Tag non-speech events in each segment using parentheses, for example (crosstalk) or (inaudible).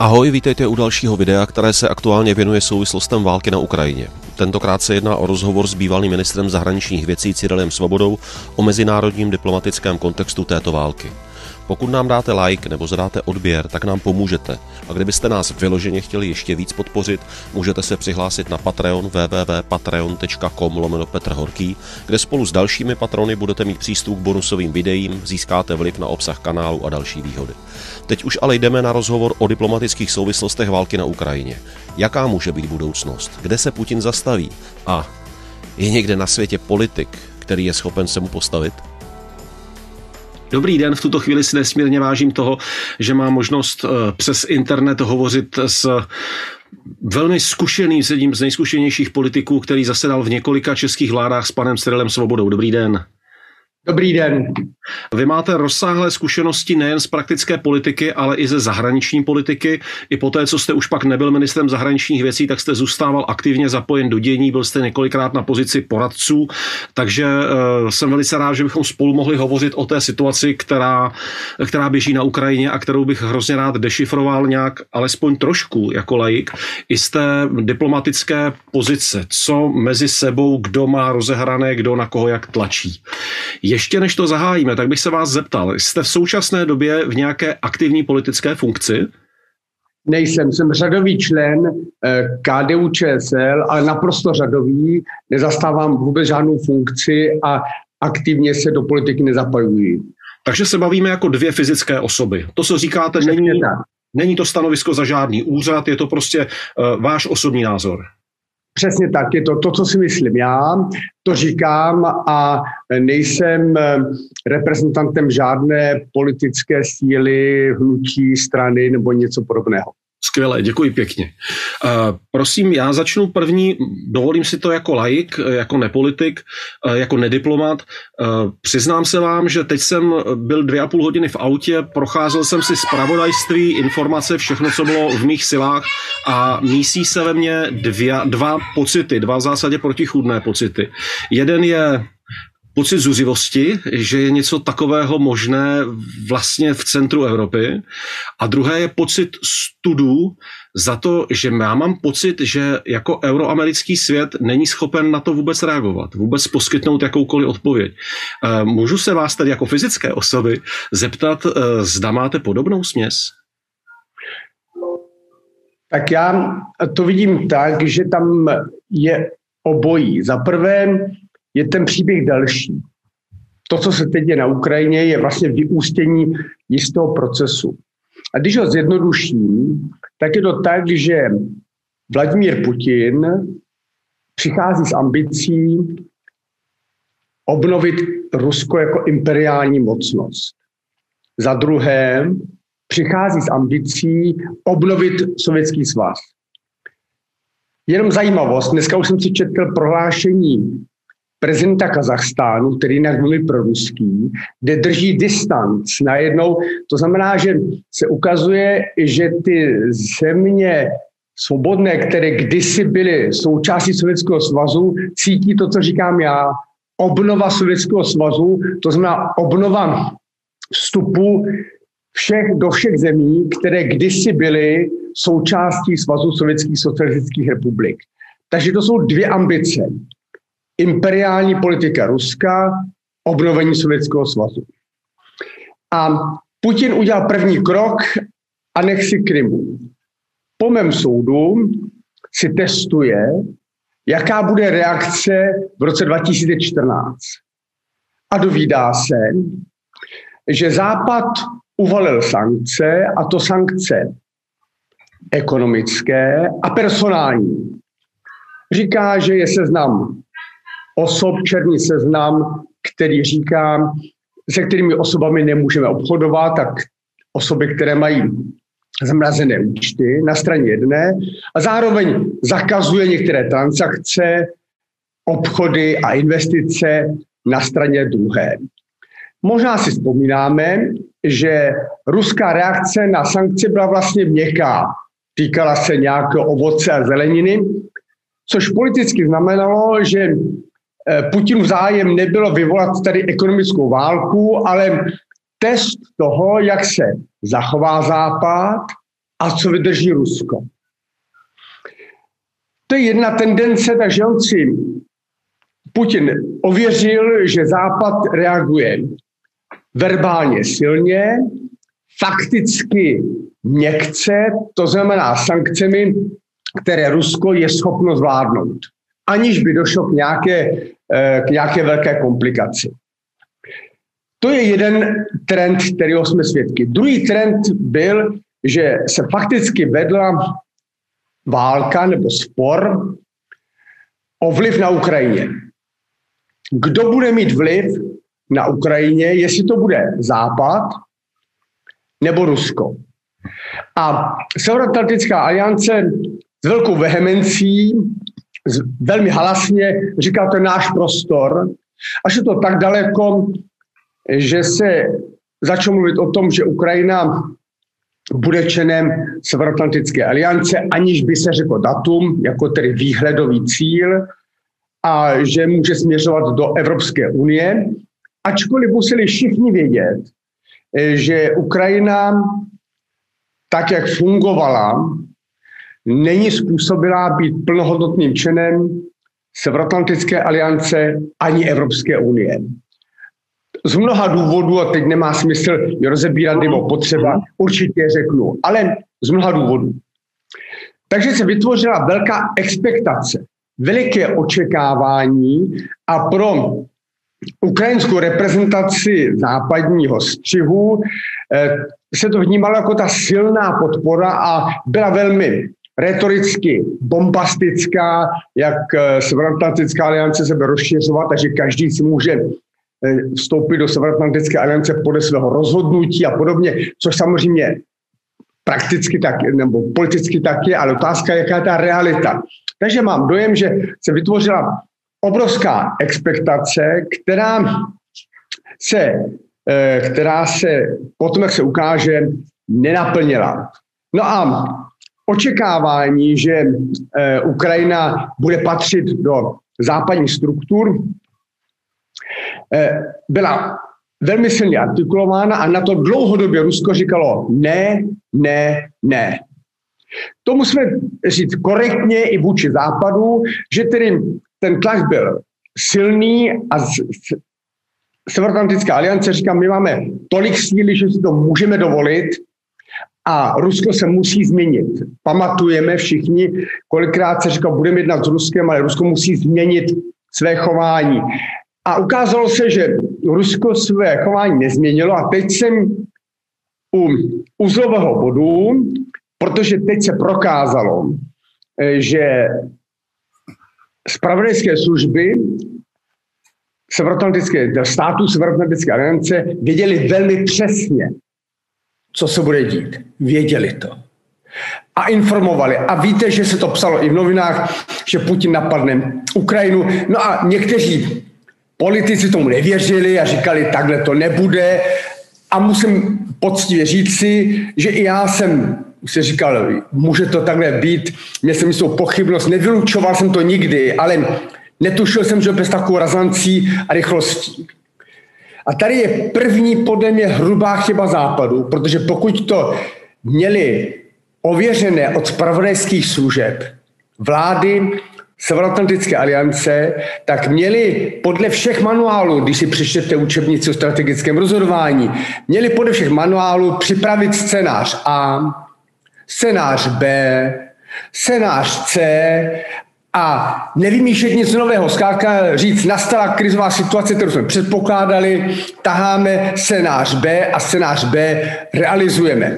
Ahoj, vítejte u dalšího videa, které se aktuálně věnuje souvislostem války na Ukrajině. Tentokrát se jedná o rozhovor s bývalým ministrem zahraničních věcí Cyrilem Svobodou o mezinárodním diplomatickém kontextu této války. Pokud nám dáte like nebo zadáte odběr, tak nám pomůžete. A kdybyste nás vyloženě chtěli ještě víc podpořit, můžete se přihlásit na Patreon www.patreon.com lomeno Petr Horký, kde spolu s dalšími patrony budete mít přístup k bonusovým videím, získáte vliv na obsah kanálu a další výhody. Teď už ale jdeme na rozhovor o diplomatických souvislostech války na Ukrajině. Jaká může být budoucnost? Kde se Putin zastaví? A je někde na světě politik, který je schopen se mu postavit? Dobrý den, v tuto chvíli si nesmírně vážím toho, že mám možnost eh, přes internet hovořit s velmi zkušeným, s jedním z nejzkušenějších politiků, který zasedal v několika českých vládách s panem Cyrilem Svobodou. Dobrý den. Dobrý den. Vy máte rozsáhlé zkušenosti nejen z praktické politiky, ale i ze zahraniční politiky. I po té, co jste už pak nebyl ministrem zahraničních věcí, tak jste zůstával aktivně zapojen do dění, byl jste několikrát na pozici poradců, takže uh, jsem velice rád, že bychom spolu mohli hovořit o té situaci, která, která běží na Ukrajině a kterou bych hrozně rád dešifroval nějak, alespoň trošku jako laik, i z té diplomatické pozice, co mezi sebou, kdo má rozehrané, kdo na koho jak tlačí. Ještě než to zahájíme, tak bych se vás zeptal, jste v současné době v nějaké aktivní politické funkci? Nejsem, jsem řadový člen eh, KDU ČSL, ale naprosto řadový, nezastávám vůbec žádnou funkci a aktivně se do politiky nezapojuji. Takže se bavíme jako dvě fyzické osoby. To, co říkáte, není, není to stanovisko za žádný úřad, je to prostě uh, váš osobní názor. Přesně tak, je to to, co si myslím já, to říkám a nejsem eh, reprezentantem žádné politické síly, hnutí, strany nebo něco podobného. Skvělé, děkuji pěkně. Uh, prosím, já začnu první, dovolím si to jako laik, jako nepolitik, uh, jako nediplomat. Přiznám se vám, že teď jsem byl dvě a půl hodiny v autě, procházel jsem si zpravodajství, informace, všechno, co bylo v mých silách a mísí se ve mně dvě, dva pocity, dva v zásadě protichůdné pocity. Jeden je pocit zuřivosti, že je něco takového možné vlastně v centru Evropy. A druhé je pocit studu za to, že já mám pocit, že jako euroamerický svět není schopen na to vůbec reagovat, vůbec poskytnout jakoukoliv odpověď. Eh, můžu se vás tedy jako fyzické osoby zeptat, eh, zda máte podobnou směs? Tak já to vidím tak, že tam je obojí. Za prvé, je ten příběh další. To, co se teď je na Ukrajině, je vlastně vyústění jistého procesu. A když ho zjednoduším, tak je to tak, že Vladimír Putin přichází s ambicí obnovit Rusko jako imperiální mocnost. Za druhé, přichází s ambicí obnovit Sovětský svaz. Jenom zajímavost, dneska už jsem si četl prohlášení prezidenta Kazachstánu, který jinak mluví pro ruský, kde drží distanc najednou. To znamená, že se ukazuje, že ty země svobodné, které kdysi byly součástí Sovětského svazu, cítí to, co říkám já, obnova Sovětského svazu, to znamená obnova vstupu všech, do všech zemí, které kdysi byly součástí Svazu sovětských socialistických republik. Takže to jsou dvě ambice imperiální politika Ruska, obnovení Sovětského svazu. A Putin udělal první krok a nech si Krymu. Po mém soudu si testuje, jaká bude reakce v roce 2014. A dovídá se, že Západ uvalil sankce, a to sankce ekonomické a personální. Říká, že je seznam osob černý seznam, který říká, se kterými osobami nemůžeme obchodovat, tak osoby, které mají zmrazené účty na straně jedné a zároveň zakazuje některé transakce, obchody a investice na straně druhé. Možná si vzpomínáme, že ruská reakce na sankce byla vlastně měkká. Týkala se nějakého ovoce a zeleniny, což politicky znamenalo, že Eh, Putin zájem nebylo vyvolat tady ekonomickou válku, ale test toho, jak se zachová Západ a co vydrží Rusko. To je jedna tendence, takže on si Putin ověřil, že Západ reaguje verbálně silně, fakticky měkce, to znamená sankcemi, které Rusko je schopno zvládnout, aniž by došlo k nějaké, k nějaké velké komplikaci. To je jeden trend, kterého jsme svědky. Druhý trend byl, že se fakticky vedla válka nebo spor o vliv na Ukrajině. Kdo bude mít vliv na Ukrajině, jestli to bude Západ nebo Rusko. A Severoatlantická aliance s velkou vehemencí, velmi halasně říká, to je náš prostor, až je to tak daleko, že se začalo mluvit o tom, že Ukrajina bude členem Severoatlantické aliance, aniž by se řeklo datum, jako tedy výhledový cíl, a že může směřovat do Evropské unie, ačkoliv museli všichni vědět, že Ukrajina, tak jak fungovala, není způsobilá být plnohodnotným členem Severoatlantické aliance ani Evropské unie z mnoha důvodů, a teď nemá smysl rozebírat nebo potřeba, určitě řeknu, ale z mnoha důvodů. Takže se vytvořila velká expektace, veliké očekávání a pro ukrajinskou reprezentaci západního střihu eh, se to vnímalo jako ta silná podpora a byla velmi retoricky bombastická, jak eh, Severoatlantická aliance se bude rozšiřovat a že každý si může Eh, vstoupit do Severoatlantické aliance podle svého rozhodnutí a podobně, což samozřejmě prakticky tak, nebo politicky tak je, ale otázka jaká je ta realita. Takže mám dojem, že se vytvořila obrovská expektace, která se, eh, která se potom, jak se ukáže, nenaplnila. No a očekávání, že eh, Ukrajina bude patřit do západních struktur, Eh, byla velmi silně artikulována a na to dlouhodobě Rusko říkalo ne, ne, ne. To musíme říct korektně i vůči západu, že tedy ten tlak byl silný a z, Severoatlantická aliance říká, my máme tolik síly, že si to můžeme dovolit a Rusko se musí změnit. Pamatujeme všichni, kolikrát se říká, budeme jednat s Ruskem, ale Rusko musí změnit své chování. A ukázalo se, že Rusko své chování nezměnilo a teď jsem u uzlového bodu, protože teď se prokázalo, eh, že spravodajské služby Severoatlantické, států Severoatlantické aliance věděli velmi přesně, co se bude dít. Věděli to. A informovali. A víte, že se to psalo i v novinách, že Putin napadne Ukrajinu. No a někteří Politici tomu nevěřili a říkali, takhle to nebude. A musím poctivě říci, že i já jsem se říkal, může to takhle být, měl jsem jistou pochybnost, nevylučoval jsem to nikdy, ale netušil jsem, že bez takovou razancí a rychlostí. A tady je první podle mě hrubá chyba západu, protože pokud to měli ověřené od spravodajských služeb, vlády Severoatlantické aliance, tak měli podle všech manuálů, když si přečtete učebnici o strategickém rozhodování, měli podle všech manuálů připravit scénář A, scénář B, scénář C a nevymýšlet nic nového, zkrátka říct, nastala krizová situace, kterou jsme předpokládali, taháme scénář B a scénář B realizujeme.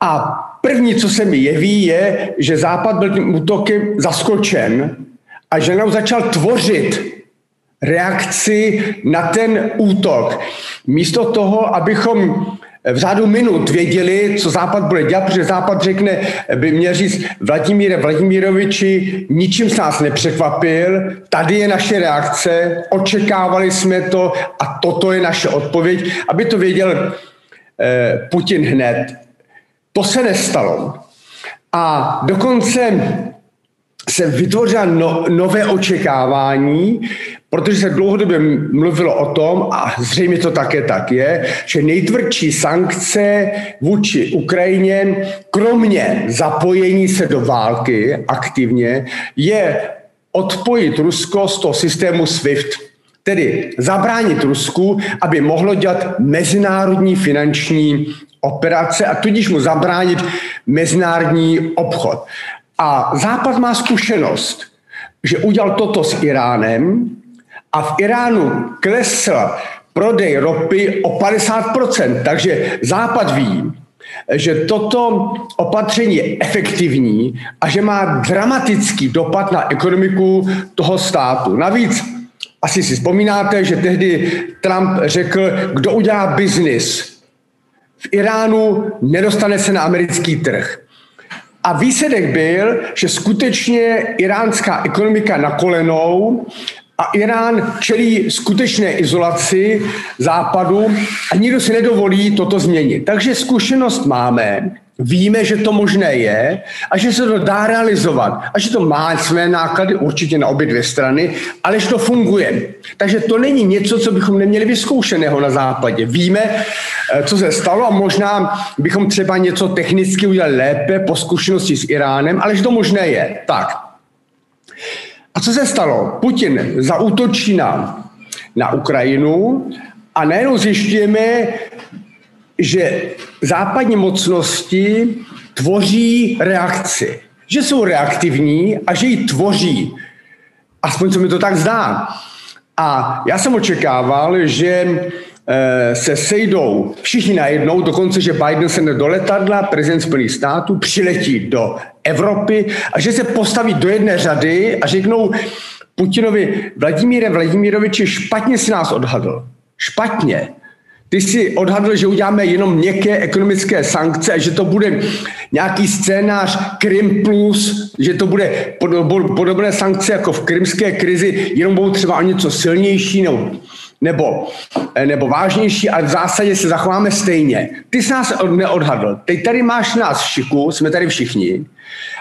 A První, co se mi jeví, je, že Západ byl tím útokem zaskočen a že nám začal tvořit reakci na ten útok. Místo toho, abychom v řádu minut věděli, co Západ bude dělat, protože Západ řekne, by měl říct Vladimíre Vladimiroviči, ničím s nás nepřekvapil, tady je naše reakce, očekávali jsme to a toto je naše odpověď, aby to věděl eh, Putin hned. To se nestalo. A dokonce se vytvořila no, nové očekávání, protože se dlouhodobě mluvilo o tom, a zřejmě to také tak je, že nejtvrdší sankce vůči Ukrajině, kromě zapojení se do války aktivně, je odpojit Rusko z toho systému SWIFT. Tedy zabránit Rusku, aby mohlo dělat mezinárodní finanční operace a tudíž mu zabránit mezinárodní obchod. A Západ má zkušenost, že udělal toto s Iránem a v Iránu klesl prodej ropy o 50%. Takže Západ ví, že toto opatření je efektivní a že má dramatický dopad na ekonomiku toho státu. Navíc asi si vzpomínáte, že tehdy Trump řekl, kdo udělá biznis v Iránu, nedostane se na americký trh. A výsledek byl, že skutečně iránská ekonomika na kolenou a Irán čelí skutečné izolaci západu a nikdo si nedovolí toto změnit. Takže zkušenost máme, víme, že to možné je a že se to dá realizovat a že to má své náklady určitě na obě dvě strany, ale že to funguje. Takže to není něco, co bychom neměli vyzkoušeného na západě. Víme, eh, co se stalo a možná bychom třeba něco technicky udělali lépe po zkušenosti s Iránem, ale že to možné je. Tak. A co se stalo? Putin zaútočí na, na Ukrajinu a najednou zjišťujeme, že západní mocnosti tvoří reakci. Že jsou reaktivní a že ji tvoří. Aspoň se mi to tak zdá. A já jsem očekával, že eh, se sejdou všichni najednou, dokonce, že Biden se do letadla, prezident Spojených států, přiletí do Evropy a že se postaví do jedné řady a řeknou Putinovi, Vladimíre Vladimiroviči, špatně si nás odhadl. Špatně. Ty si odhadl, že uděláme jenom měkké ekonomické sankce a že to bude nějaký scénář Krim plus, že to bude podobné sankce jako v krymské krizi, jenom budou třeba o něco silnější nebo, nebo, eh, nebo vážnější, ale v zásadě se zachováme stejně. Ty jsi nás neodhadl. Teď tady máš nás v šiku, jsme tady všichni,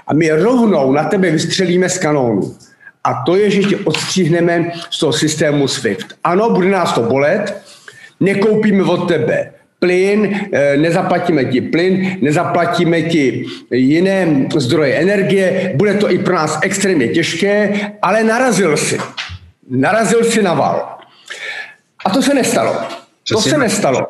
a my rovnou na tebe vystřelíme z kanónu. A to je, že tě odstříhneme z toho systému SWIFT. Ano, bude nás to bolet, nekoupíme od tebe plyn, eh, nezaplatíme ti plyn, nezaplatíme ti jiné zdroje energie, bude to i pro nás extrémně těžké, ale narazil si. Narazil si na val. A to se nestalo. To se nestalo.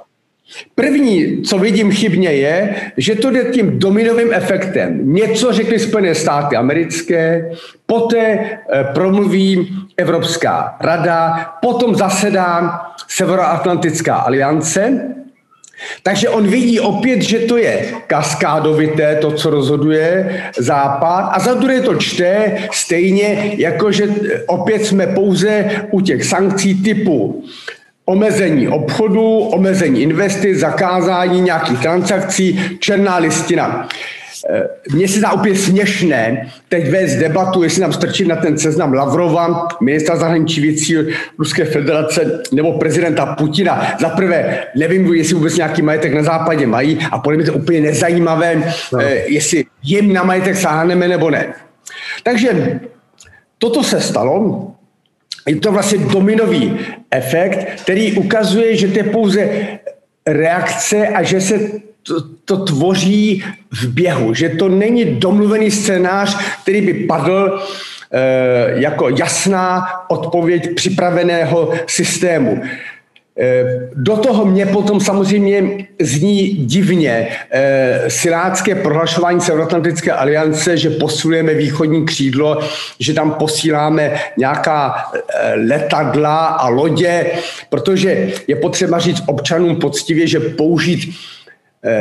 První, co vidím chybně, je, že to jde tím dominovým efektem. Něco řekly Spojené státy americké, poté eh, promluví Evropská rada, potom zasedá Severoatlantická aliance, takže on vidí opět, že to je kaskádovité, to, co rozhoduje Západ, a za druhé to čte stejně, jako že opět jsme pouze u těch sankcí typu omezení obchodu, omezení investic, zakázání nějakých transakcí, černá listina. Eh, mně se dá úplně směšné teď vést debatu, jestli nám strčit na ten seznam Lavrova, ministra zahraničí věcí Ruské federace nebo prezidenta Putina. Za prvé, nevím, jestli vůbec nějaký majetek na západě mají a podle mě to úplně nezajímavé, no. Eh, jestli jim na majetek sáhneme nebo ne. Takže toto se stalo, je to vlastně dominový efekt, který ukazuje, že to je pouze reakce a že se to, to tvoří v běhu, že to není domluvený scénář, který by padl e, jako jasná odpověď připraveného systému. Eh, do toho mě potom samozřejmě zní divně eh, silácké prohlašování Severoatlantické aliance, že posilujeme východní křídlo, že tam posíláme nějaká eh, letadla a lodě, protože je potřeba říct občanům poctivě, že použít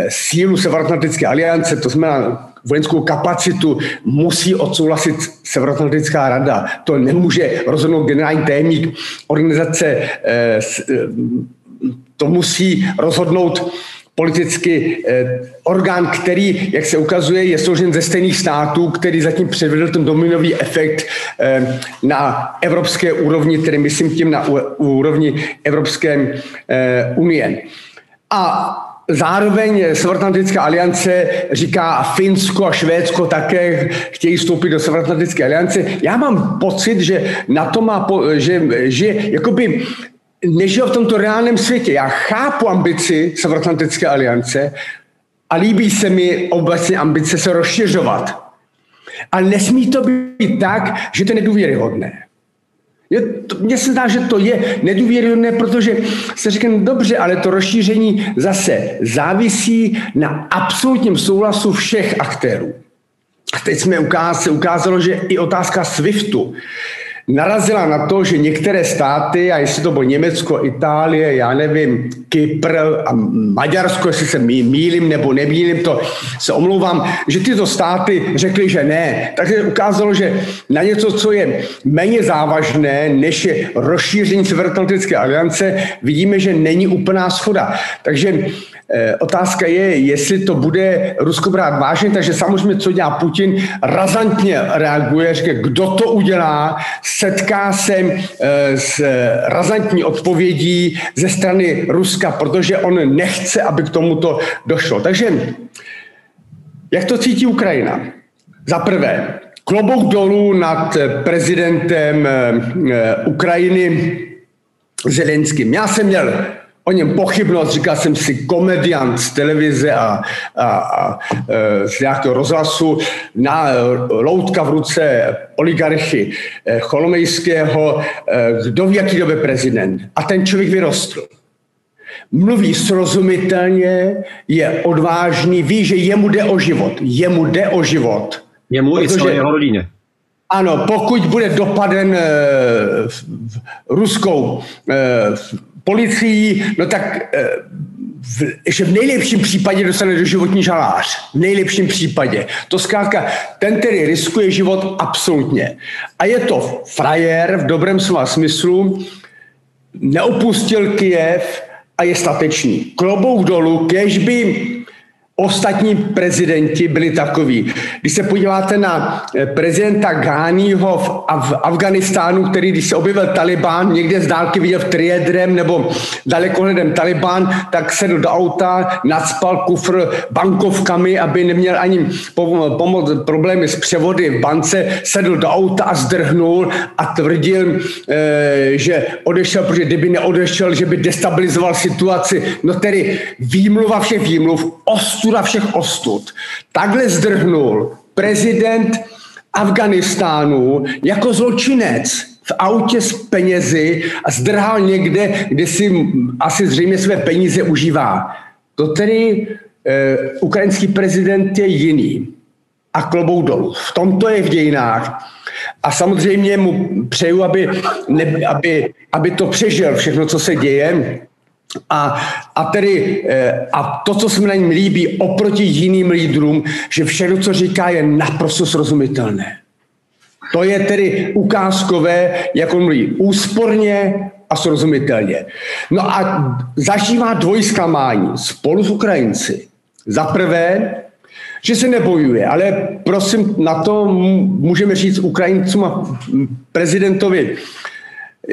sílu Severoatlantické aliance, to znamená vojenskou kapacitu, musí odsouhlasit Severoatlantická rada. To nemůže rozhodnout generální tajemník organizace, eh, eh, to musí rozhodnout politicky eh, orgán, který, jak se ukazuje, je složen ze stejných států, který zatím předvedl ten dominový efekt na evropské úrovni, tedy myslím tím na úrovni Evropské unie. A zároveň Severoatlantická aliance říká Finsko a Švédsko také chtějí vstoupit do Severoatlantické aliance. Já mám pocit, že na to má, že, že jakoby nežil v tomto reálném světě. Já chápu ambici Severoatlantické aliance a líbí se mi obecně ambice se rozšiřovat. Ale nesmí to být tak, že to je nedůvěryhodné. Mně se zdá, že to je nedůvěryhodné, protože se říká, no dobře, ale to rozšíření zase závisí na absolutním souhlasu všech aktérů. A teď jsme ukázali, ukázalo, že i otázka SWIFTu narazila na to, že některé státy, a jestli to bylo Německo, Itálie, já nevím, Kypr a Maďarsko, jestli se mýlím nebo nemýlím, to se omlouvám, že tyto státy řekly, že ne. Takže ukázalo, že na něco, co je méně závažné, než je rozšíření Severoatlantické aliance, vidíme, že není úplná schoda. Takže Eh, otázka je, jestli to bude Rusko brát vážně, takže samozřejmě, co dělá Putin, razantně reaguje, říká, kdo to udělá, setká se eh, s razantní odpovědí ze strany Ruska, protože on nechce, aby k tomuto došlo. Takže jak to cítí Ukrajina? Za prvé, klobouk dolů nad prezidentem eh, Ukrajiny Zelenským. Já jsem měl o něm pochybnost, říkal jsem si komediant z televize a, a, a e, z nějakého rozhlasu, na loutka v ruce oligarchy e, Cholomejského, e, kdo ví, jaký době prezident. A ten člověk vyrostl. Mluví srozumitelně, je odvážný, ví, že jemu jde o život. Jemu jde o život. Jemu protože, i celé jeho rodině. Ano, pokud bude dopaden e, ruskou e, policií, no tak eh, v, že v nejlepším případě dostane do životní žalář. V nejlepším případě. To zkrátka, ten tedy riskuje život absolutně. A je to frajer v dobrém slova smyslu, neopustil Kiev a je statečný. Klobouk dolů, kež by ostatní prezidenti byli takoví. Když se podíváte na eh, prezidenta Gáního v, v Afganistánu, který když se objevil Taliban, někde z dálky viděl v triedrem nebo dalekohledem Taliban, tak sedl do auta, nadspal kufr bankovkami, aby neměl ani pomoc problémy s převody v bance, sedl do auta a zdrhnul a tvrdil, eh, že odešel, protože kdyby neodešel, že by destabilizoval situaci. No tedy výmluva všech výmluv, ostu ostuda všech ostud. Takhle zdrhnul prezident Afganistánu jako zločinec v autě s penězi a zdrhal někde, kde si asi zřejmě své peníze užívá. To tedy e, ukrajinský prezident je jiný. A klobou dolů. V tomto je v dějinách. A samozřejmě mu přeju, aby, ne, aby, aby to přežil všechno, co se děje, a, a tedy eh, a to, co se mi na něm líbí oproti jiným lídrům, že všechno, co říká, je naprosto srozumitelné. To je tedy ukázkové, jak on mluví úsporně a srozumitelně. No a zažívá dvojsklamání spolu s Ukrajinci. Za prvé, že se nebojuje, ale prosím, na to můžeme říct Ukrajincům a prezidentovi,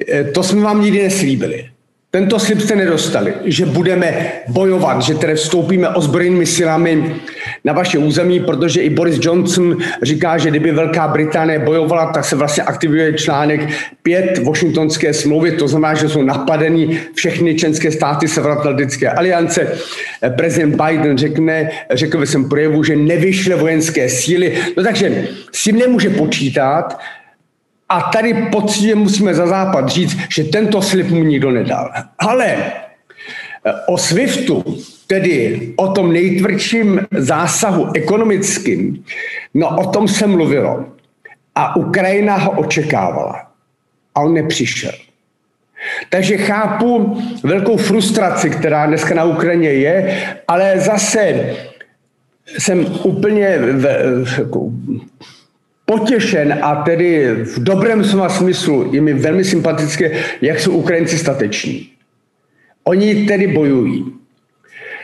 eh, to jsme vám nikdy neslíbili. Tento slib jste nedostali, že budeme bojovat, že tedy vstoupíme ozbrojenými silami na vaše území, protože i Boris Johnson říká, že kdyby Velká Británie bojovala, tak se vlastně aktivuje článek 5 Washingtonské smlouvy, to znamená, že jsou napadeny všechny členské státy Severoatlantické aliance. Prezident Biden řekne, řekl ve svém projevu, že nevyšle vojenské síly. No takže s tím nemůže počítat, a tady poctivě musíme za západ říct, že tento slib mu nikdo nedal. Ale eh, o SWIFTu, tedy o tom nejtvrdším zásahu ekonomickým, no o tom se mluvilo. A Ukrajina ho očekávala. A on nepřišel. Takže chápu velkou frustraci, která dneska na Ukrajině je, ale zase jsem úplně v, v, jako potěšen a tedy v dobrém slova smyslu je mi velmi sympatické, jak jsou Ukrajinci stateční. Oni tedy bojují.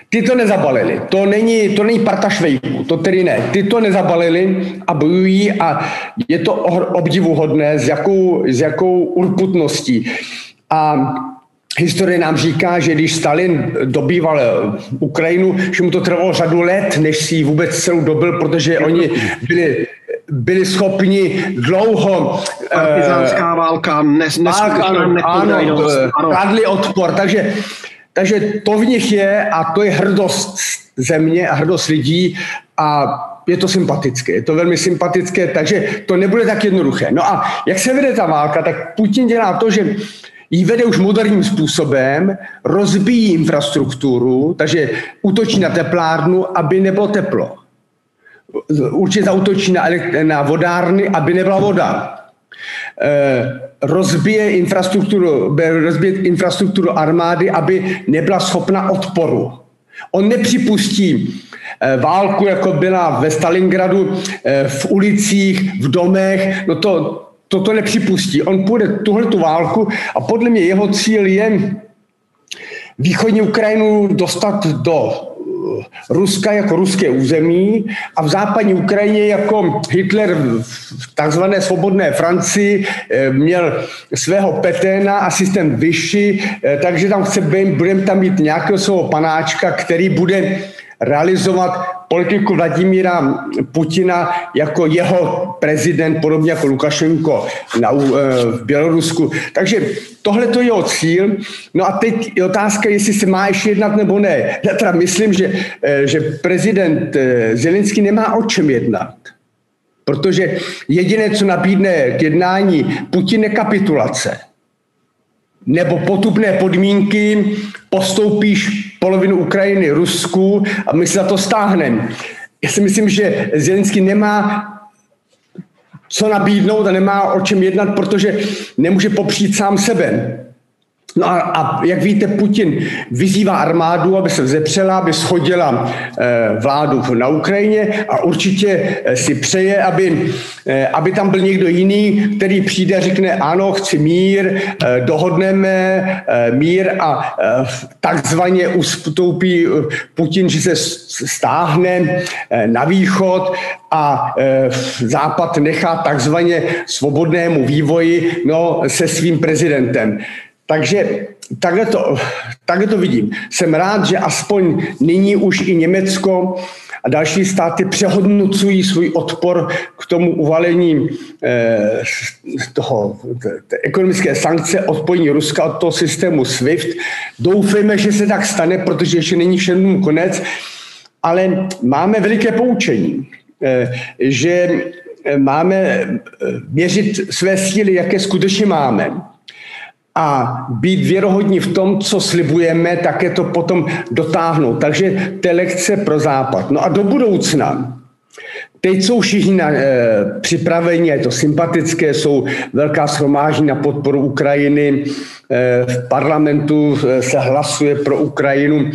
Ty to nezabalili. To není, to není parta švejků, to tedy ne. Ty to nezabalili a bojují a je to obdivuhodné, s jakou, s jakou urputností. A Historie nám říká, že když Stalin dobýval Ukrajinu, že mu to trvalo řadu let, než si ji vůbec celou dobil, protože oni byli, byli schopni dlouho... Partizánská uh, válka, nes, válka, ano, ano, kladli odpor, takže, takže to v nich je a to je hrdost země a hrdost lidí a je to sympatické, je to velmi sympatické, takže to nebude tak jednoduché. No a jak se vede ta válka, tak Putin dělá to, že ji vede už moderním způsobem, rozbíjí infrastrukturu, takže útočí na teplárnu, aby nebylo teplo. Určitě zautočí na, na vodárny, aby nebyla voda. E, rozbije infrastrukturu, rozbije infrastrukturu armády, aby nebyla schopna odporu. On nepřipustí e, válku, jako byla ve Stalingradu, e, v ulicích, v domech. No to, toto nepřipustí. On půjde tuhle tu válku a podle mě jeho cíl je východní Ukrajinu dostat do eh, Ruska jako ruské území a v západní Ukrajině jako Hitler v takzvané svobodné Francii eh, měl svého Peténa, asistent Vyši, eh, takže tam chce, budeme tam mít nějakého svého panáčka, který bude realizovat politiku Vladimíra Putina jako jeho prezident, podobně jako Lukašenko na, eh, v Bělorusku. Takže tohle to je jeho cíl. No a teď je otázka, jestli se má ještě jednat nebo ne. Já teda myslím, že, eh, že prezident eh, Zelenský nemá o čem jednat. Protože jediné, co nabídne k jednání, Putin je kapitulace nebo potupné podmínky, postoupíš polovinu Ukrajiny Rusku a my se za to stáhneme. Já si myslím, že Zelenský nemá co nabídnout a nemá o čem jednat, protože nemůže popřít sám sebe. No a, a jak víte, Putin vyzývá armádu, aby se vzepřela, aby schodila eh, vládu na Ukrajině a určitě eh, si přeje, aby, eh, aby tam byl někdo jiný, který přijde a řekne ano, chci mír, eh, dohodneme eh, mír a eh, takzvaně ustoupí Putin, že se stáhne eh, na východ a e, Západ nechá takzvaně svobodnému vývoji no, se svým prezidentem. Takže takhle to, takhle to vidím. Jsem rád, že aspoň nyní už i Německo a další státy přehodnocují svůj odpor k tomu uvalení eh, toho, té ekonomické sankce, odpojení Ruska od toho systému SWIFT. Doufejme, že se tak stane, protože ještě není všem konec, ale máme veliké poučení, eh, že máme měřit své síly, jaké skutečně máme a být věrohodní v tom, co slibujeme, také to potom dotáhnout. Takže to je lekce pro Západ. No a do budoucna, Teď jsou všichni na, e, připraveni, je to sympatické, jsou velká shromáždění na podporu Ukrajiny, e, v parlamentu eh, se hlasuje pro Ukrajinu, e,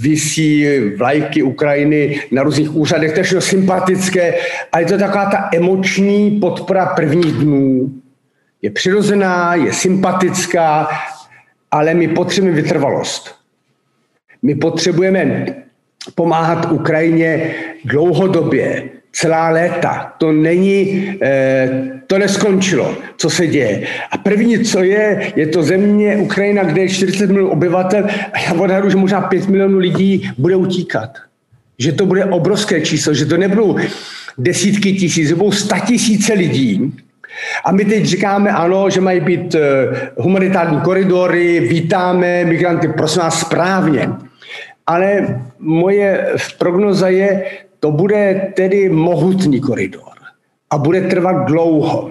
vysí vlajky Ukrajiny na různých úřadech, to je sympatické. A je to taková ta emoční podpora prvních dnů, je přirozená, je sympatická, ale my potřebujeme vytrvalost. My potřebujeme pomáhat Ukrajině dlouhodobě, celá léta. To není, eh, to neskončilo, co se děje. A první, co je, je to země Ukrajina, kde je 40 milionů obyvatel a já odhadu, že možná 5 milionů lidí bude utíkat. Že to bude obrovské číslo, že to nebudou desítky tisíc, že budou sta tisíce lidí, a my teď říkáme ano, že mají být eh, humanitární koridory, vítáme migranty, prosím vás, správně. Ale moje prognoza je, to bude tedy mohutný koridor a bude trvat dlouho.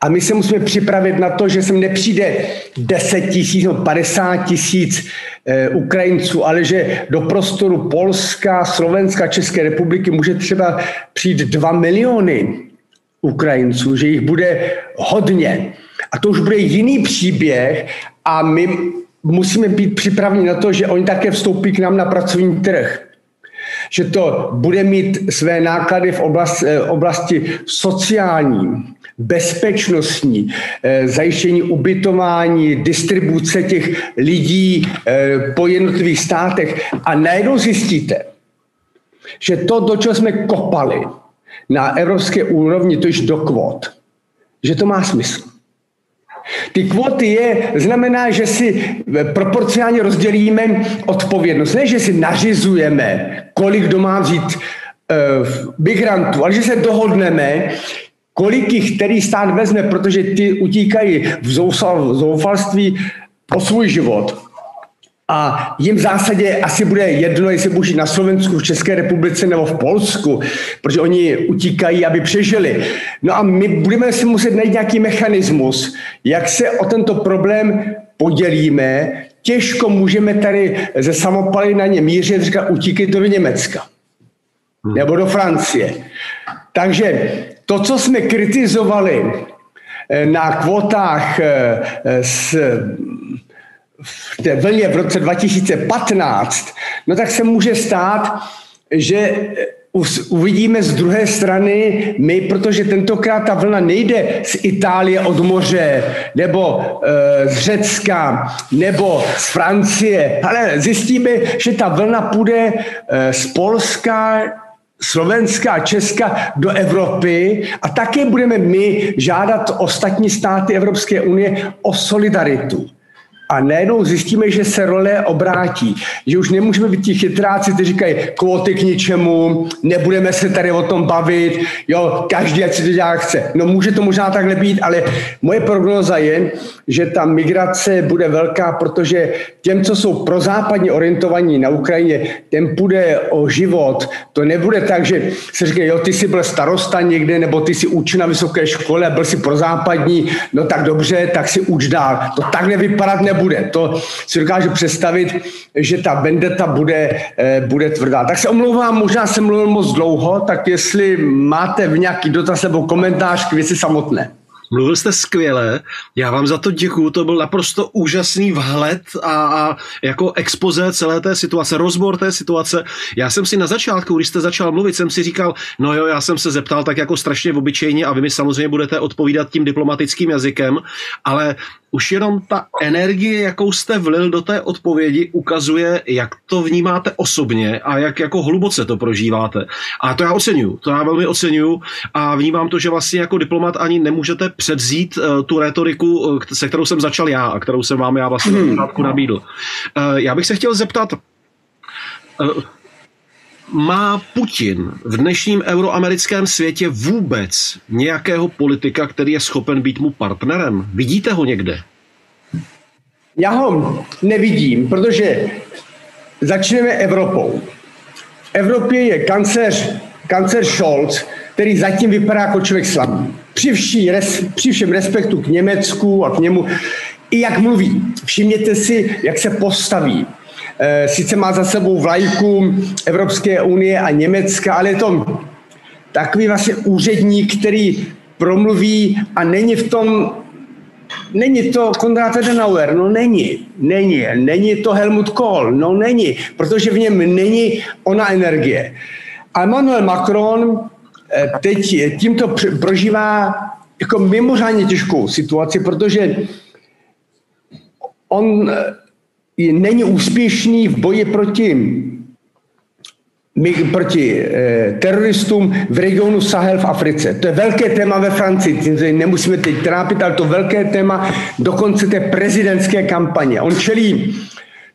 A my se musíme připravit na to, že sem nepřijde 10 tisíc nebo 50 tisíc e, Ukrajinců, ale že do prostoru Polska, Slovenska, České republiky může třeba přijít 2 miliony Ukrajinců, že jich bude hodně. A to už bude jiný příběh a my musíme být připraveni na to, že oni také vstoupí k nám na pracovní trh. Že to bude mít své náklady v oblasti, eh, oblasti sociální, bezpečnostní, eh, zajištění ubytování, distribuce těch lidí eh, po jednotlivých státech. A najednou zjistíte, že to, do čeho jsme kopali, na evropské úrovni, to již do kvot, že to má smysl. Ty kvóty je, znamená, že si proporcionálně rozdělíme odpovědnost. Ne, že si nařizujeme, kolik kdo má vzít uh, migrantů, ale že se dohodneme, kolik jich který stát vezme, protože ty utíkají v zoufalství o svůj život. A jim v zásadě asi bude jedno, jestli budou na Slovensku, v České republice nebo v Polsku, protože oni utíkají, aby přežili. No a my budeme si muset najít nějaký mechanismus, jak se o tento problém podělíme. Těžko můžeme tady ze samopaly na ně mířit, říkat, utíkejte do Německa hmm. nebo do Francie. Takže to, co jsme kritizovali eh, na kvotách eh, s v té vlně v roce 2015, no tak se může stát, že uvidíme z druhé strany my, protože tentokrát ta vlna nejde z Itálie od moře, nebo e, z Řecka, nebo z Francie, ale zjistíme, že ta vlna půjde e, z Polska, Slovenska a Česka do Evropy a také budeme my žádat ostatní státy Evropské unie o solidaritu. A najednou zjistíme, že se role obrátí. Že už nemůžeme být ti chytráci, kteří říkají kvóty k ničemu, nebudeme se tady o tom bavit, jo, každý, ať si to dělá chce. No může to možná takhle být, ale moje prognoza je, že ta migrace bude velká, protože těm, co jsou prozápadně orientovaní na Ukrajině, těm půjde o život. To nebude tak, že se říká, jo, ty jsi byl starosta někde, nebo ty jsi učil na vysoké škole byl si prozápadní, no tak dobře, tak si uč dál. To tak nevypadat nebude nebude. To si dokážu představit, že ta vendeta bude, eh, bude tvrdá. Tak se omlouvám, možná jsem mluvil moc dlouho, tak jestli máte v nějaký dotaz nebo komentář k věci samotné. Mluvil jste skvěle, já vám za to děkuju, to byl naprosto úžasný vhled a, a jako expoze celé té situace, rozbor té situace. Já jsem si na začátku, když jste začal mluvit, jsem si říkal, no jo, já jsem se zeptal tak jako strašně obyčejně a vy mi samozřejmě budete odpovídat tím diplomatickým jazykem, ale už jenom ta energie, jakou jste vlil do té odpovědi, ukazuje, jak to vnímáte osobně a jak jako hluboce to prožíváte. A to já oceňuju, to já velmi oceňuju a vnímám to, že vlastně jako diplomat ani nemůžete předzít uh, tu retoriku, uh, se kterou jsem začal já a kterou jsem vám já vlastně hmm. na nabídl. Uh, já bych se chtěl zeptat, má Putin v dnešním euroamerickém světě vůbec nějakého politika, který je schopen být mu partnerem? Vidíte ho někde? Já ho nevidím, protože začneme Evropou. V Evropě je kanceř, kanceř Scholz, který zatím vypadá jako člověk slabý. Při, vší, res, při všem respektu k Německu a k němu, i jak mluví. Všimněte si, jak se postaví. Eh, sice má za sebou vlajku Evropské unie a Německa, ale je to takový vlastně úředník, který promluví a není v tom Není to Konrad Adenauer, no není, není, není to Helmut Kohl, no není, protože v něm není ona energie. A Emmanuel Macron eh, teď tímto prožívá jako mimořádně těžkou situaci, protože on eh, není úspěšný v boji proti proti eh, teroristům v regionu Sahel v Africe. To je velké téma ve Francii, tím nemusíme teď trápit, ale to velké téma dokonce té prezidentské kampaně. On čelí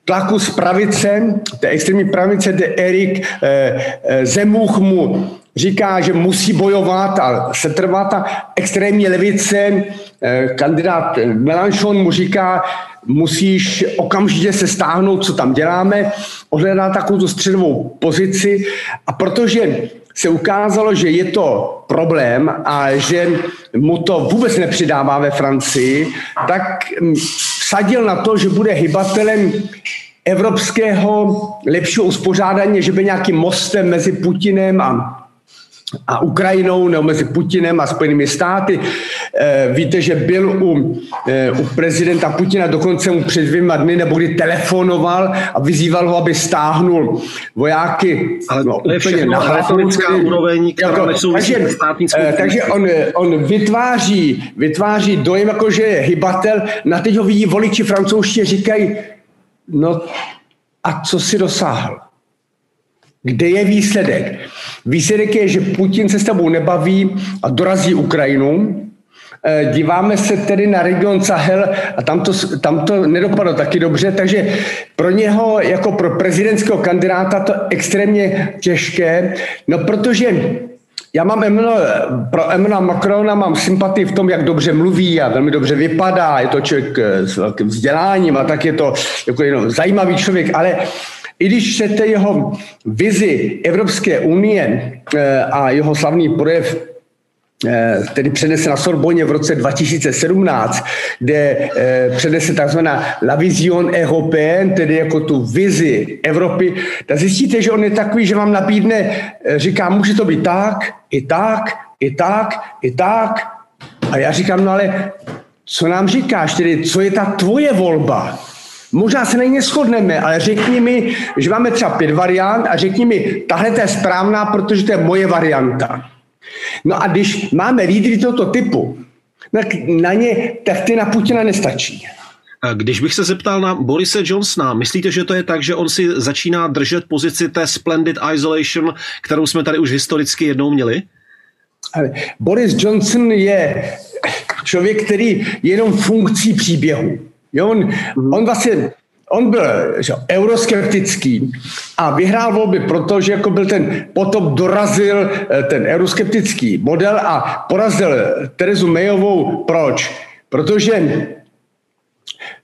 tlaku z pravice, té extrémní pravice, kde Erik eh, eh, Zemuch mu říká, že musí bojovat a setrvat a extrémní levice, eh, kandidát Melanchon mu říká, musíš okamžitě se stáhnout, co tam děláme, ohledá takovou tu středovou pozici a protože se ukázalo, že je to problém a že mu to vůbec nepřidává ve Francii, tak sadil na to, že bude hybatelem evropského lepšího uspořádání, že by nějakým mostem mezi Putinem a a Ukrajinou nebo mezi Putinem a Spojenými státy. E, víte, že byl u, e, u prezidenta Putina dokonce mu před dvěma dny, nebo kdy telefonoval a vyzýval ho, aby stáhnul vojáky. Ale no, to je úplně na úroveň, která jako, takže, e, takže on, on vytváří, vytváří dojem, jako že je hybatel, na teď ho vidí voliči francouzští říkají, no a co si dosáhl? Kde je výsledek? Výsledek je, že Putin se s tebou nebaví a dorazí Ukrajinu. Eh, díváme se tedy na region Sahel a tam to, tam to nedopadlo taky dobře, takže pro něho jako pro prezidentského kandidáta to extrémně těžké, no protože já mám Emmanuel, pro Emmanuela Macrona mám sympatii v tom, jak dobře mluví a velmi dobře vypadá, je to člověk eh, s velkým vzděláním a tak je to jako jenom zajímavý člověk, ale i když čtete jeho vizi Evropské unie eh, a jeho slavný projev eh, tedy přenese na Sorboně v roce 2017, kde eh, přenese takzvaná La Vision Européenne, tedy jako tu vizi Evropy, tak zjistíte, že on je takový, že vám nabídne, říká, může to být tak, i tak, i tak, i tak. A já říkám, no ale co nám říkáš, tedy co je ta tvoje volba? Možná se na ní neschodneme, ale řekni mi, že máme třeba pět variant a řekni mi, tahle je správná, protože to je moje varianta. No a když máme lídry tohoto typu, tak na ně, tak ty na Putina nestačí. Když bych se zeptal na Borise Johnsona, myslíte, že to je tak, že on si začíná držet pozici té splendid isolation, kterou jsme tady už historicky jednou měli? Boris Johnson je člověk, který je jenom funkcí příběhu. Jo, on, mm. on vlastně on byl že, euroskeptický a vyhrál volby proto, že jako byl ten, potom dorazil eh, ten euroskeptický model a porazil Terezu Mayovou. Proč? Protože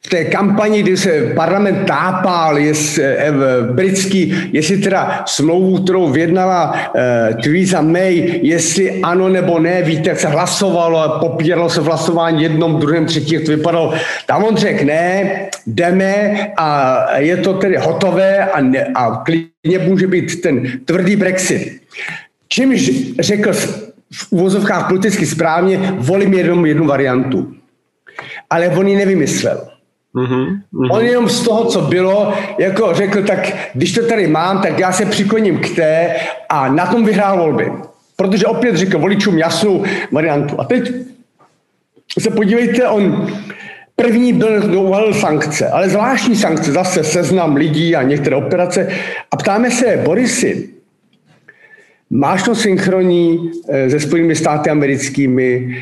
v té kampani, kdy se parlament tápal, jest, eh, britský, jestli teda smlouvu, kterou vyjednala eh, Theresa May, jestli ano nebo ne, víte, jak se hlasovalo, popíralo se v hlasování jednom, druhém, třetí, jak to vypadalo. Tam on řekl, ne, jdeme a je to tedy hotové a, ne, a klidně může být ten tvrdý Brexit. Čímž řekl v uvozovkách politicky správně, volím jenom jednu variantu. Ale on ji nevymyslel. Mm-hmm, On jenom z toho, co bylo, jako řekl, tak když to tady mám, tak já se přikloním k té a na tom vyhrál volby. Protože opět řekl voličům jasnou variantu. A teď se podívejte, on první byl dovolil sankce, ale zvláštní sankce, zase seznam lidí a některé operace. A ptáme se, Borisy, máš to synchroní eh, se Spojenými státy americkými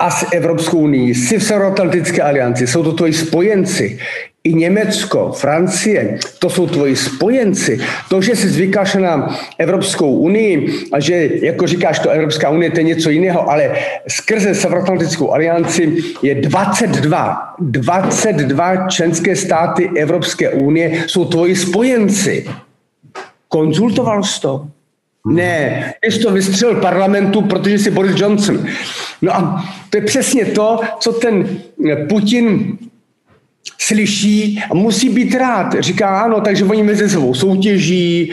a s Evropskou unii, si v Severoatlantické alianci, jsou to tvoji spojenci. I Německo, Francie, to jsou tvoji spojenci. To, že jsi zvykáš na Evropskou unii a že, jako říkáš, to Evropská unie, to je něco jiného, ale skrze Severoatlantickou alianci je 22, 22 členské státy Evropské unie jsou tvoji spojenci. Konzultoval jsi to? Ne, jsi to vystřelil parlamentu, protože jsi Boris Johnson. No a to je přesně to, co ten Putin slyší a musí být rád. Říká ano, takže oni mezi sebou soutěží,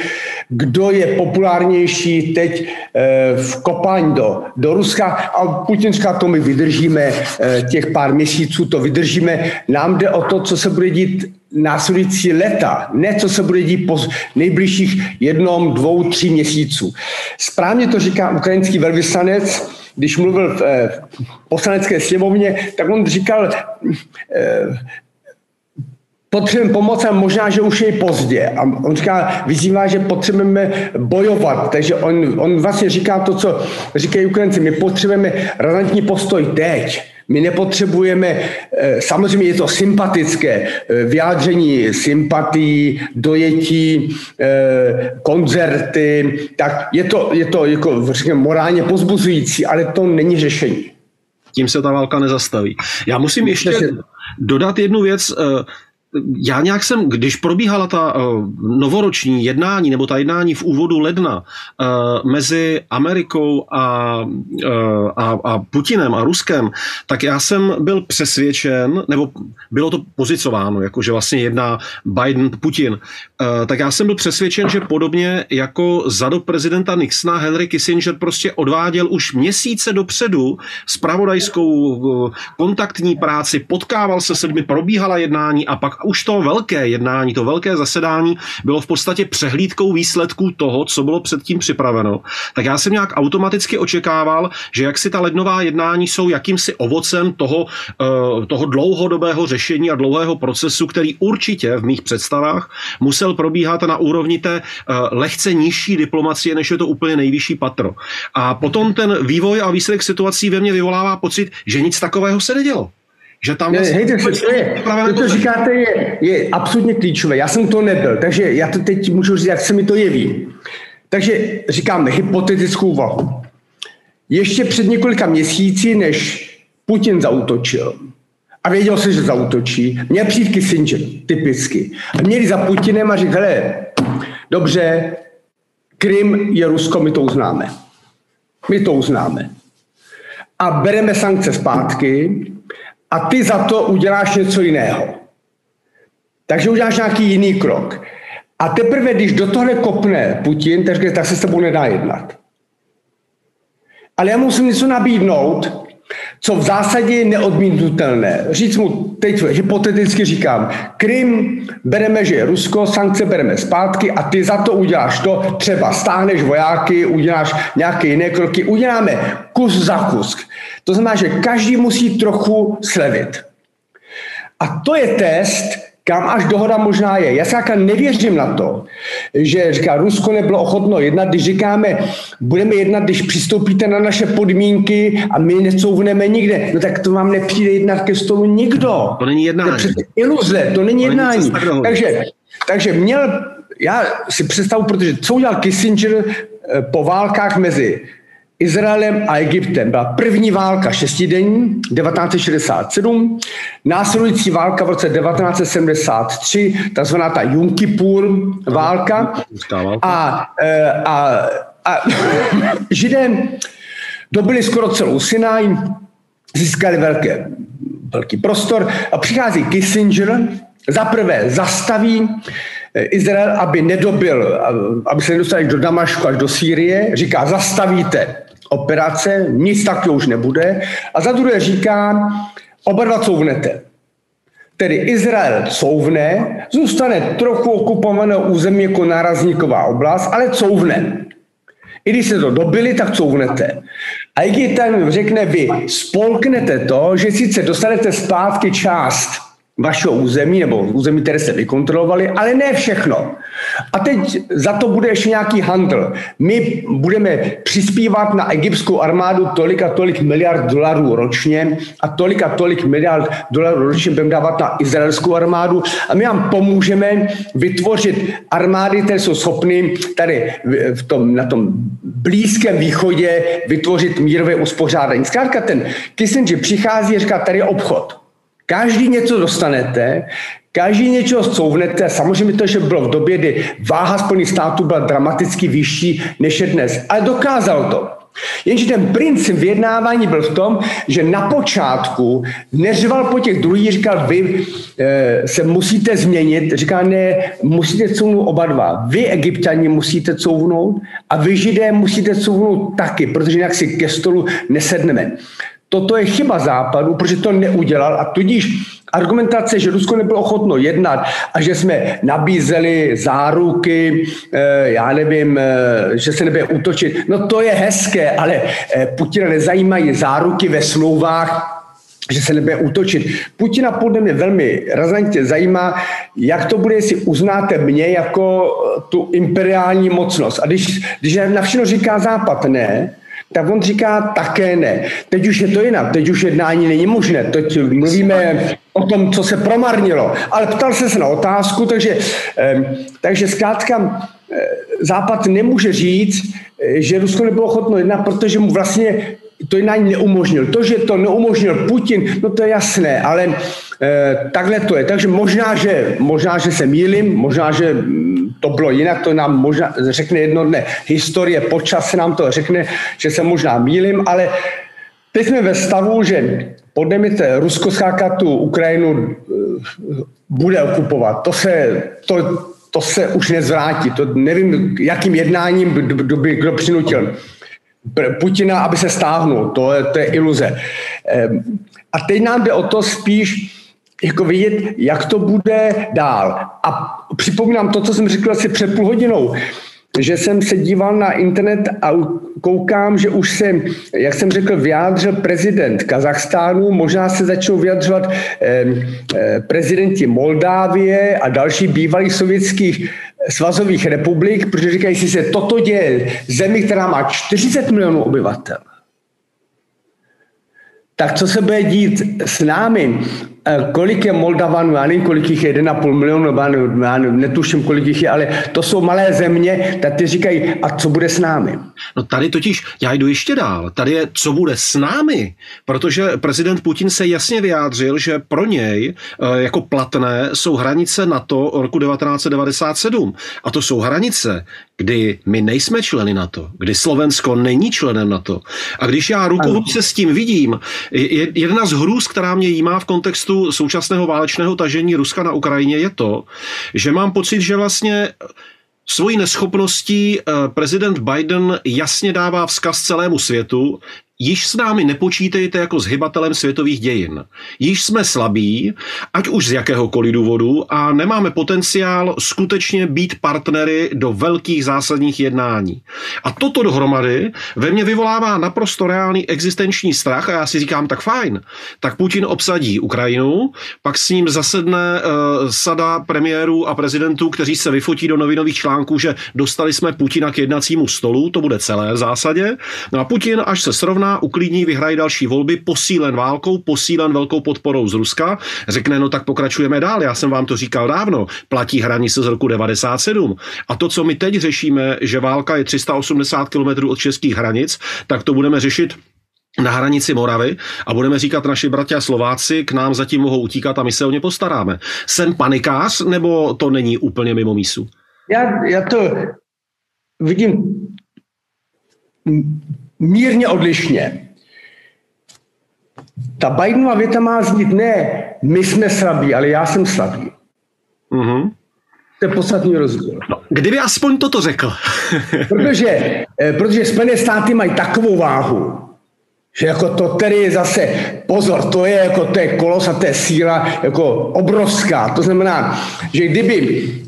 kdo je populárnější teď eh, v kopání do, do Ruska a Putin říká, to my vydržíme, eh, těch pár měsíců to vydržíme. Nám jde o to, co se bude dít následující leta, ne co se bude dít po nejbližších jednom, dvou, tří měsíců. Správně to říká ukrajinský velvyslanec, když mluvil v, eh, v poslanecké sněmovně, tak on říkal, potřebujeme pomoc a možná, že už je pozdě. A on říká, vyzývá, že potřebujeme bojovat. Takže on, on vlastně říká to, co říkají Ukrajinci. My potřebujeme razantní postoj teď. My nepotřebujeme, eh, samozřejmě je to sympatické, eh, vyjádření sympatí, dojetí, eh, koncerty, tak je to, je to jako, řekněme, morálně pozbuzující, ale to není řešení. Tím se ta válka nezastaví. Já musím ještě dodat jednu věc já nějak jsem, když probíhala ta uh, novoroční jednání, nebo ta jednání v úvodu ledna uh, mezi Amerikou a, uh, a, a Putinem a Ruskem, tak já jsem byl přesvědčen, nebo bylo to pozicováno, jako že vlastně jedná Biden-Putin, uh, tak já jsem byl přesvědčen, že podobně jako za do prezidenta Nixona Henry Kissinger prostě odváděl už měsíce dopředu spravodajskou uh, kontaktní práci, potkával se s lidmi, probíhala jednání a pak už to velké jednání, to velké zasedání bylo v podstatě přehlídkou výsledků toho, co bylo předtím připraveno, tak já jsem nějak automaticky očekával, že jak si ta lednová jednání jsou jakýmsi ovocem toho, eh, toho dlouhodobého řešení a dlouhého procesu, který určitě v mých představách musel probíhat na úrovni té eh, lehce nižší diplomacie, než je to úplně nejvyšší patro. A potom ten vývoj a výsledek situací ve mně vyvolává pocit, že nic takového se nedělo. Že tam vlastně hej, to, to, je, to, to říkáte, je, je absolutně klíčové. Já jsem to nebyl, takže já to teď můžu říct, jak se mi to jeví. Takže říkáme hypotetickou úvahu. Ještě před několika měsíci, než Putin zautočil, a věděl se, že zautočí, měl přijít Kissinger, typicky. A měli za Putinem a říkali, hele, dobře, Krym je Rusko, my to uznáme. My to uznáme. A bereme sankce zpátky a ty za to uděláš něco jiného. Takže uděláš nějaký jiný krok. A teprve, když do tohle kopne Putin, tak, tak se s tebou nedá jednat. Ale já musím něco nabídnout, co v zásadě je neodmítnutelné. Říct mu, teď hypoteticky říkám, Krym bereme, že je Rusko, sankce bereme zpátky a ty za to uděláš to, třeba stáhneš vojáky, uděláš nějaké jiné kroky, uděláme kus za kus. To znamená, že každý musí trochu slevit. A to je test, kam až dohoda možná je. Já se nevěřím na to, že říká, Rusko nebylo ochotno jednat, když říkáme, budeme jednat, když přistoupíte na naše podmínky a my necouvneme nikde. No tak to vám nepřijde jednat ke stolu nikdo. To není jednání. To je iluze, to není to jednání. Není takže, takže měl, já si představu, protože co udělal Kissinger eh, po válkách mezi Izraelem a Egyptem. Byla první válka šestidenní 1967, následující válka v roce 1973, takzvaná ta Yom Kippur válka. A, e, a, a (laughs) židé dobili skoro celou Sinaj, získali velké, velký prostor a přichází Kissinger, za prvé zastaví Izrael, aby nedobil, aby se nedostali do Damašku až do Sýrie, říká, zastavíte operace, nic takového už nebude. A za druhé říká, oba dva couvnete. Tedy Izrael couvne, zůstane trochu okupované území jako nárazníková oblast, ale couvne. I když se to dobili, tak couvnete. A Egypten řekne, vy spolknete to, že sice dostanete zpátky část vašeho území, nebo území, které se vykontrolovali, ale ne všechno. A teď za to bude ještě nějaký handl. My budeme přispívat na egyptskou armádu tolik a tolik miliard dolarů ročně a tolik a tolik miliard dolarů ročně budeme dávat na izraelskou armádu a my vám pomůžeme vytvořit armády, které jsou schopny tady v tom, na tom blízkém východě vytvořit mírové uspořádání. Zkrátka ten Kissinger přichází a říká, tady je obchod. Každý něco dostanete, každý něčeho zcouvnete. Samozřejmě to, že bylo v době, kdy váha Spojených států byla dramaticky vyšší než je dnes. Ale dokázal to. Jenže ten princip vyjednávání byl v tom, že na počátku neřval po těch druhých, říkal, vy e, se musíte změnit, říká, ne, musíte couvnout oba dva. Vy, egyptiani, musíte couvnout a vy, židé, musíte couvnout taky, protože jinak si ke stolu nesedneme. Toto je chyba západu, protože to neudělal a tudíž argumentace, že Rusko nebylo ochotno jednat a že jsme nabízeli záruky, eh, já nevím, eh, že se nebude útočit, no to je hezké, ale eh, Putina nezajímají záruky ve smlouvách, že se nebude útočit. Putina podle mě velmi razantně zajímá, jak to bude, jestli uznáte mě jako tu imperiální mocnost. A když, když na všechno říká Západ ne, tak on říká také ne. Teď už je to jinak, teď už jednání není možné, teď mluvíme o tom, co se promarnilo. Ale ptal se se na otázku, takže, takže zkrátka Západ nemůže říct, že Rusko nebylo ochotno jednat, protože mu vlastně to jednání neumožnil. To, že to neumožnil Putin, no to je jasné, ale e, takhle to je. Takže možná, že, možná, že se mýlim, možná, že to bylo jinak, to nám možná řekne jedno dne historie, počas se nám to řekne, že se možná mýlim, ale teď jsme ve stavu, že podle mě Rusko skáka tu Ukrajinu eh, bude okupovat. To se, to, to se už nezvrátí. To nevím, jakým jednáním by kdo přinutil Putina, aby se stáhnul. To je, to je iluze. Ehm, a teď nám jde o to spíš, jako vidět, jak to bude dál. A připomínám to, co jsem řekl asi před půl hodinou, že jsem se díval na internet a koukám, že už se, jak jsem řekl, vyjádřil prezident Kazachstánu, možná se začnou vyjadřovat eh, eh, prezidenti Moldávie a další bývalých sovětských svazových republik, protože říkají si se, toto děje zemi, která má 40 milionů obyvatel. Tak co se bude dít s námi? Eh, kolik je Moldavanů, já nevím, kolik jich je, 1,5 milionu, já netuším, kolik jich je, ale to jsou malé země, tak ty říkají, a co bude s námi? No tady totiž, já jdu ještě dál, tady je, co bude s námi, protože prezident Putin se jasně vyjádřil, že pro něj eh, jako platné jsou hranice NATO roku 1997. A to jsou hranice, kdy my nejsme členy NATO, kdy Slovensko není členem NATO. A když já ruku se s tím vidím, jedna z hrůz, která mě jímá v kontextu současného válečného tažení Ruska na Ukrajině je to, že mám pocit, že vlastně Svojí neschopností eh, prezident Biden jasně dává vzkaz celému světu, Již s námi nepočítejte jako s hybatelem světových dějin. Již jsme slabí, ať už z jakéhokoliv důvodu, a nemáme potenciál skutečně být partnery do velkých zásadních jednání. A toto dohromady ve mně vyvolává naprosto reálný existenční strach a já si říkám, tak fajn, tak Putin obsadí Ukrajinu, pak s ním zasedne uh, sada premiérů a prezidentů, kteří se vyfotí do novinových článků, že dostali jsme Putina k jednacímu stolu, to bude celé v zásadě. No a Putin, až se srovná možná uklidní, vyhrají další volby, posílen válkou, posílen velkou podporou z Ruska, řekne, no tak pokračujeme dál, já jsem vám to říkal dávno, platí hranice z roku 97. A to, co my teď řešíme, že válka je 380 km od českých hranic, tak to budeme řešit na hranici Moravy a budeme říkat naši bratia Slováci k nám zatím mohou utíkat a my se o ně postaráme. Jsem panikář nebo to není úplně mimo mísu? Já, já to vidím mírně odlišně. Ta Bidenova věta má znít ne, my jsme slabí, ale já jsem slabý. Mm-hmm. To je podstatný rozdíl. No, kdyby aspoň toto řekl. (laughs) protože, eh, protože Spojené státy mají takovou váhu, že jako to tedy zase, pozor, to je jako to je kolos a to je síla jako obrovská. To znamená, že kdyby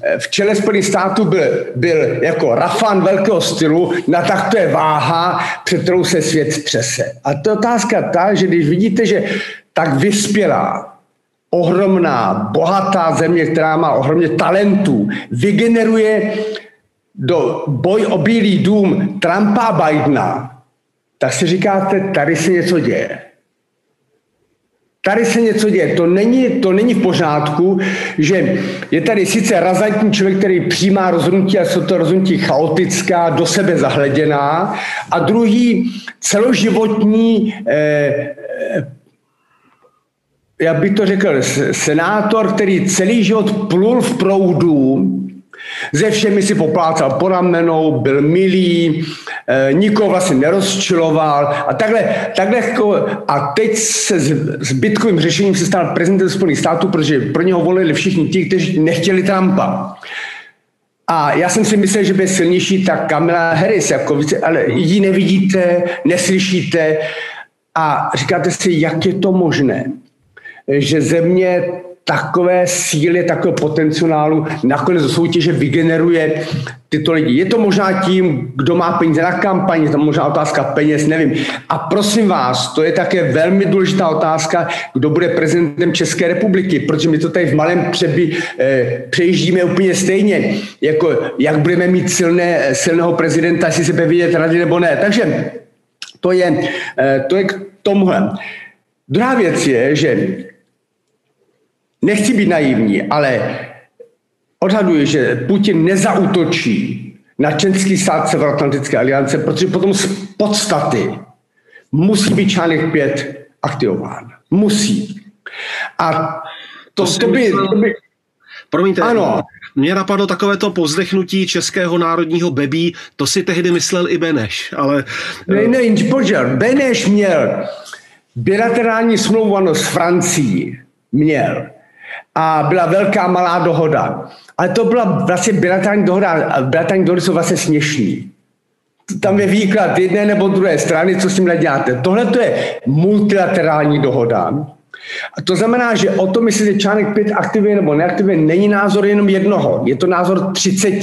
eh, v čele Spojených států byl, byl jako rafan velkého stylu, na tak to je váha, před kterou se svět třese. A to je otázka ta, že když vidíte, že tak vyspělá, ohromná, bohatá země, která má ohromně talentů, vygeneruje do boj o Bílý dům Trumpa a Bidena, tak si říkáte, tady se něco děje. Tady se něco děje. To není, to není v pořádku, že je tady sice razantní člověk, který přijímá rozhodnutí a jsou to rozhodnutí chaotická, do sebe zahleděná, a druhý celoživotní, eh, eh, já bych to řekl, senátor, který celý život plul v proudu, ze všemi si poplácal po ramenou, byl milý, e, nikoho vlastně nerozčiloval a takhle, takhle jako, a teď se bitkovým řešením se stal prezidentem Spojených států, protože pro něho volili všichni ti, kteří nechtěli Trumpa. A já jsem si myslel, že by silnější ta Kamala Harris, jako, ale ji nevidíte, neslyšíte a říkáte si, jak je to možné, že země takové síly, takového potenciálu nakonec do soutěže vygeneruje tyto lidi. Je to možná tím, kdo má peníze na kampaň, je to možná otázka peněz, nevím. A prosím vás, to je také velmi důležitá otázka, kdo bude prezidentem České republiky, protože my to tady v malém přeby, eh, přejíždíme úplně stejně, jako jak budeme mít silné, silného prezidenta, jestli se bude vidět rady nebo ne. Takže to je, eh, to je k tomuhle. Druhá věc je, že Nechci být naivní, ale odhaduji, že Putin nezautočí na členský stát Severoatlantické aliance, protože potom z podstaty musí být článek 5 aktivován. Musí. A to, to, to by... To by Promiňte, ano. mě napadlo takové to povzdechnutí českého národního bebí, to si tehdy myslel i Beneš, ale... Ne, ne, počkej, Beneš měl bilaterální smlouvu s Francií, měl a byla velká malá dohoda. Ale to byla vlastně bilaterální dohoda a bilaterální dohody jsou vlastně směšný. Tam je výklad jedné nebo druhé strany, co s tím děláte. Tohle to je multilaterální dohoda, A to znamená, že o tom, jestli je článek 5 aktivně nebo neaktivně, není názor jenom jednoho, je to názor 30.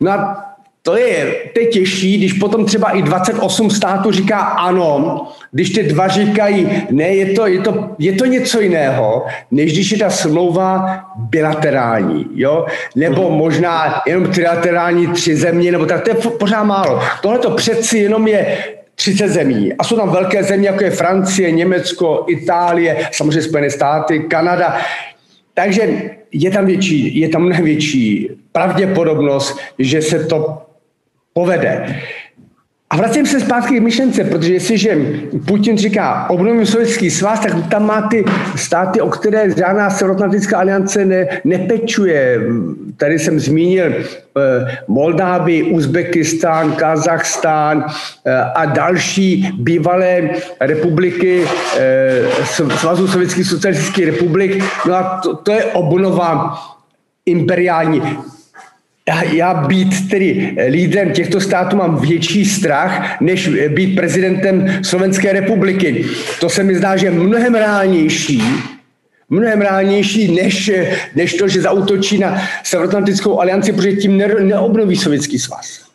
No a to je, to je těžší, když potom třeba i 28 států říká ano, když ty dva říkají ne, je to, je to, je to něco jiného, než když je ta smlouva bilaterální, jo? nebo možná jenom trilaterální tři země, nebo tak, to je pořád málo. Tohle to přeci jenom je 30 zemí. A jsou tam velké země, jako je Francie, Německo, Itálie, samozřejmě Spojené státy, Kanada. Takže je tam větší, je tam mnohem větší pravděpodobnost, že se to povede. A vracím se zpátky k myšlence, protože jestliže Putin říká obnovím sovětský svaz, tak tam má ty státy, o které žádná Severoatlantická aliance ne, nepečuje. Tady jsem zmínil eh, Moldávii, Uzbekistán, Kazachstán eh, a další bývalé republiky eh, Svazu sovětských socialistických republik. No a to, to je obnova imperiální já, já být tedy lídrem těchto států mám větší strach, než být prezidentem Slovenské republiky. To se mi zdá, že je mnohem reálnější, mnohem reálnější, než, než to, že zautočí na Severoatlantickou alianci, protože tím neobnoví Sovětský svaz.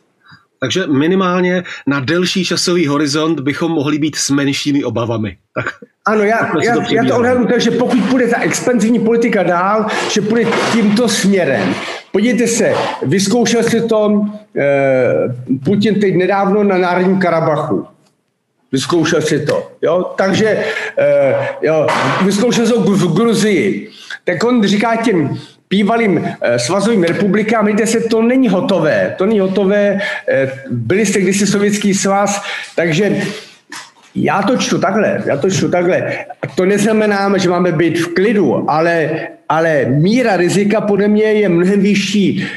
Takže minimálně na delší časový horizont bychom mohli být s menšími obavami. Tak, ano, já, já, to já to odhadu tak, že pokud půjde ta expanzivní politika dál, že půjde tímto směrem. Podívejte se, vyzkoušel si to eh, Putin teď nedávno na Národním Karabachu. Vyzkoušel si to. Jo? Takže eh, jo, vyzkoušel si to v Gruzii. Tak on říká těm bývalým eh, svazovým republikám, víte se, to není hotové, to není hotové, eh, byli jste kdysi sovětský svaz, takže já to čtu takhle, já to čtu takhle. To neznamená, že máme být v klidu, ale, ale míra rizika podle mě je mnohem vyšší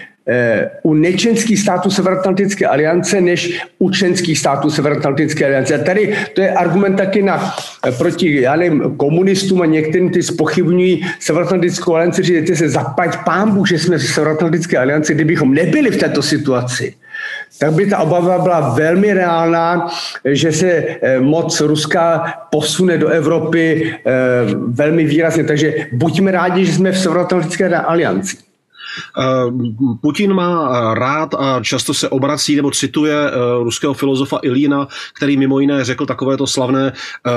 u nečenských států Severoatlantické aliance než u členských států Severoatlantické aliance. A tady to je argument taky na, proti já nevím, komunistům a některým ty spochybňují Severoatlantickou alianci, že se zapať pámbu, že jsme v Severoatlantické alianci, kdybychom nebyli v této situaci tak by ta obava byla velmi reálná, že se eh, moc Ruska posune do Evropy eh, velmi výrazně. Takže buďme rádi, že jsme v Severoatlantické alianci. Eh, Putin má rád a často se obrací nebo cituje eh, ruského filozofa Ilína, který mimo jiné řekl takovéto slavné eh,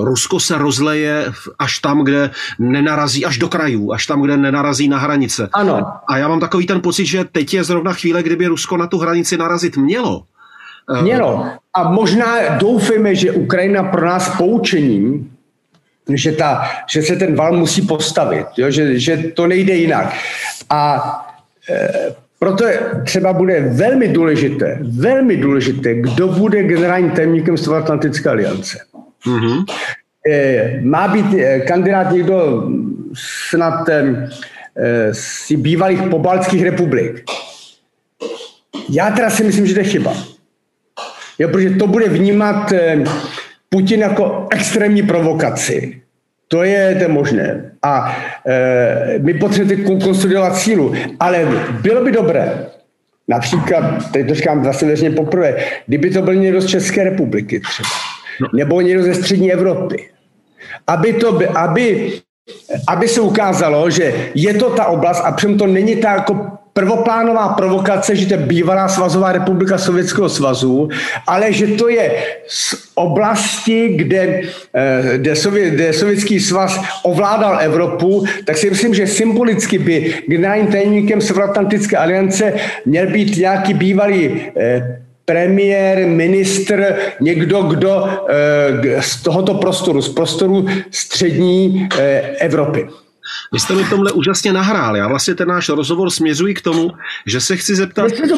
Rusko se rozleje až tam, kde nenarazí, až do krajů, až tam, kde nenarazí na hranice. Ano. A já mám takový ten pocit, že teď je zrovna chvíle, kdyby Rusko na tu hranici narazit mělo. Mělo. A možná doufejme, že Ukrajina pro nás poučením že, ta, že se ten val musí postavit, jo? Že, že to nejde jinak. A e, proto je, třeba bude velmi důležité, velmi důležité, kdo bude generálním tajemníkem Atlantické aliance. Mm-hmm. E, má být e, kandidát někdo snad e, z bývalých pobaltských republik. Já teda si myslím, že to je chyba. Jo, protože to bude vnímat Putin jako extrémní provokaci. To je to možné. A e, my potřebujeme konsolidovat sílu. Ale bylo by dobré, například, teď to říkám zase veřejně poprvé, kdyby to byl někdo z České republiky třeba, no. nebo někdo ze střední Evropy, aby, to, aby, aby se ukázalo, že je to ta oblast a přitom to není ta jako prvoplánová provokace, že to je bývalá svazová republika Sovětského svazu, ale že to je z oblasti, kde, eh, kde, Sovět, kde Sovětský svaz ovládal Evropu, tak si myslím, že symbolicky by generálním tajemníkem Severoatlantické aliance měl být nějaký bývalý eh, premiér, ministr, někdo, kdo eh, z tohoto prostoru, z prostoru střední Evropy. Vy jste mi tomhle úžasně nahrál. Já vlastně ten náš rozhovor směřuji k tomu, že se chci zeptat... Jestli to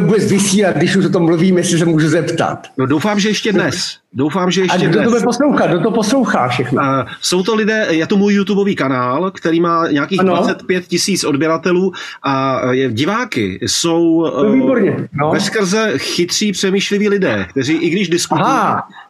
bude vysílat, když už o tom mluvím, jestli se můžu zeptat. No doufám, že ještě dnes. Doufám, že ještě A kdo to bude poslouchat? Kdo to poslouchá všechno? Uh, jsou to lidé, je to můj YouTubeový kanál, který má nějakých ano. 25 tisíc odběratelů a je, diváky jsou to výborně. No. veskrze chytří, přemýšliví lidé, kteří i když diskutují,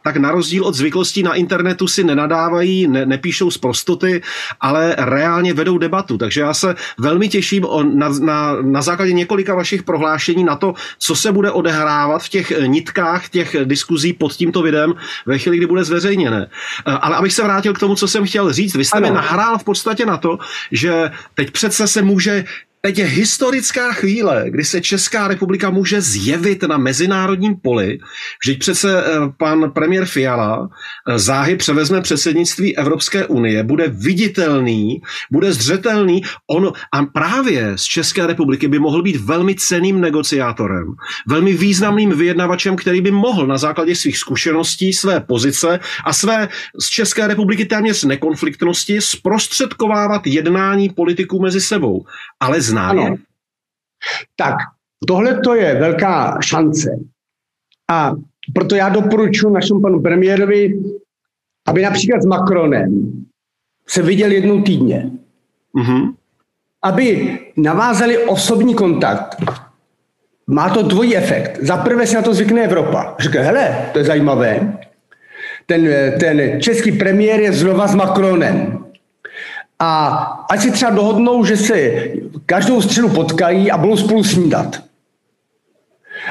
tak na rozdíl od zvyklostí na internetu si nenadávají, ne, nepíšou z prostoty, ale reálně vedou debatu. Takže já se velmi těším o, na, na, na základě několika vašich prohlášení na to, co se bude odehrávat v těch nitkách těch diskuzí pod tímto videem ve chvíli, kdy bude zveřejněné. Ale abych se vrátil k tomu, co jsem chtěl říct, vy jste ano. mi nahrál v podstatě na to, že teď přece se může Teď je historická chvíle, kdy se Česká republika může zjevit na mezinárodním poli. Vždyť přece eh, pan premiér Fiala eh, záhy převezme předsednictví Evropské unie, bude viditelný, bude zřetelný. On a právě z České republiky by mohl být velmi ceným negociátorem, velmi významným vyjednavačem, který by mohl na základě svých zkušeností, své pozice a své z České republiky téměř nekonfliktnosti zprostředkovávat jednání politiků mezi sebou. Ale zná ano. je? Tak, tohle to je velká šance. A proto já doporučuji našemu panu premiérovi, aby například s Macronem se viděl jednou týdně. Mm-hmm. Aby navázali osobní kontakt. Má to dvojí efekt. Za prvé se na to zvykne Evropa. Říká, hele, to je zajímavé. Ten, ten český premiér je zlova s Macronem. A ať si třeba dohodnou, že se každou středu potkají a budou spolu snídat.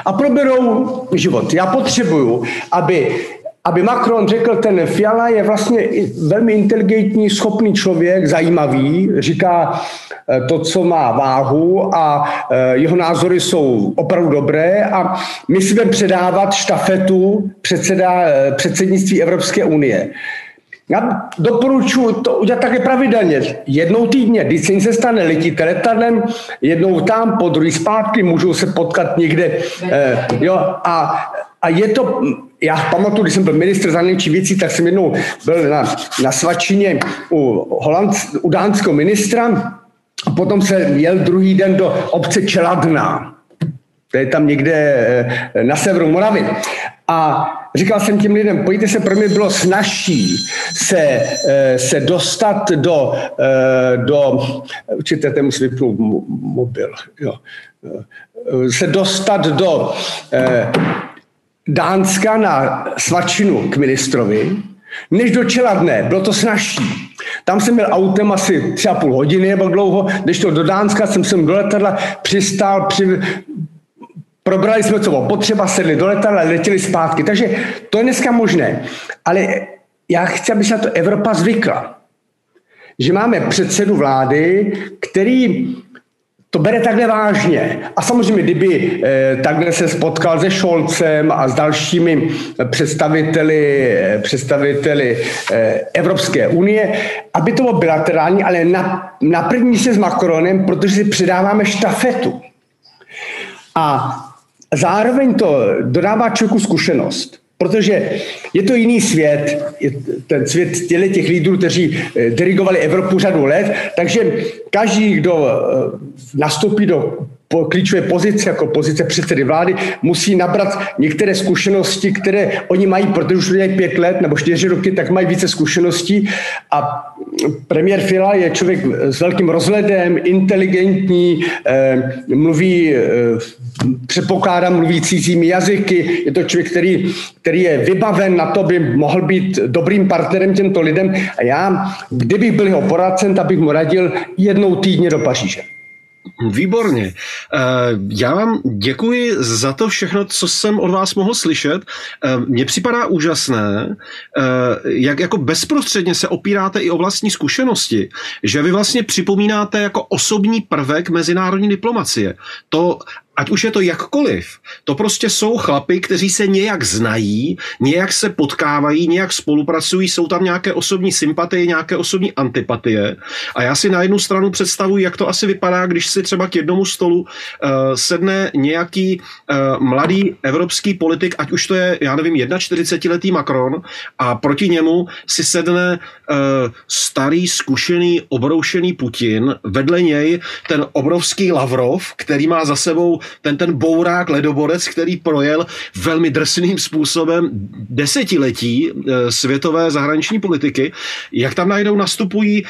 A proberou život. Já potřebuju, aby, aby Macron řekl, ten Fiala je vlastně velmi inteligentní, schopný člověk, zajímavý, říká eh, to, co má váhu a eh, jeho názory jsou opravdu dobré a my si budeme předávat štafetu předseda, eh, předsednictví Evropské unie. Já doporučuji to udělat také pravidelně. Jednou týdně, když se stane, letíte letadlem, jednou tam, po druhý zpátky, můžou se potkat někde. Eh, jo, a, a je to, já pamatuju, když jsem byl ministr zahraničí věcí, tak jsem jednou byl na, na svačině u, Holand, u dánského ministra a potom se jel druhý den do obce Čeladná. To je tam někde eh, na severu Moravy. A říkal jsem těm lidem, pojďte se, pro mě bylo snažší se, eh, se dostat do, eh, do určitě ten musí vypnout mobil, jo, eh, se dostat do Dánska na svačinu k ministrovi, než do Čeladné. Bylo to snažší. Tam jsem měl autem asi tři a půl hodiny nebo dlouho, když to do Dánska jsem sem do letadla přistál, při, Probrali jsme, co bylo potřeba, sedli do letadla, letěli zpátky. Takže to je dneska možné. Ale já chci, aby se na to Evropa zvykla. Že máme předsedu vlády, který to bere takhle vážně. A samozřejmě, kdyby eh, takhle se spotkal se Šolcem a s dalšími představiteli, eh, představiteli eh, Evropské unie, aby to bylo bilaterální, ale na, na první se s Macronem, protože si předáváme štafetu. A zároveň to dodává člověku zkušenost. Protože je to jiný svět, je ten svět těle těch lídrů, kteří eh, dirigovali Evropu řadu let, takže každý, kdo eh, nastoupí do po klíčové pozice, jako pozice předsedy vlády, musí nabrat některé zkušenosti, které oni mají, protože už dělají pět let nebo čtyři roky, tak mají více zkušeností. A premiér Fila je člověk s velkým rozhledem, inteligentní, eh, mluví, eh, předpokládám, mluví cizími jazyky. Je to člověk, který, který je vybaven na to, by mohl být dobrým partnerem těmto lidem. A já, kdybych byl jeho poradcem, tak bych mu radil jednou týdně do Paříže. Výborně. Eh, já vám děkuji za to všechno, co jsem od vás mohl slyšet. Eh, mně připadá úžasné, eh, jak jako bezprostředně se opíráte i o vlastní zkušenosti, že vy vlastně připomínáte jako osobní prvek mezinárodní diplomacie. To ať už je to jakkoliv, to prostě jsou chlapy, kteří se nějak znají, nějak se potkávají, nějak spolupracují, jsou tam nějaké osobní sympatie, nějaké osobní antipatie. A já si na jednu stranu představuji, jak to asi vypadá, když si třeba k jednomu stolu uh, sedne nějaký uh, mladý evropský politik, ať už to je, já nevím, 41-letý Macron a proti němu si sedne uh, starý, zkušený, obroušený Putin, vedle něj ten obrovský Lavrov, který má za sebou ten, ten bourák ledoborec, který projel velmi drsným způsobem desetiletí e, světové zahraniční politiky, jak tam najednou nastupují e,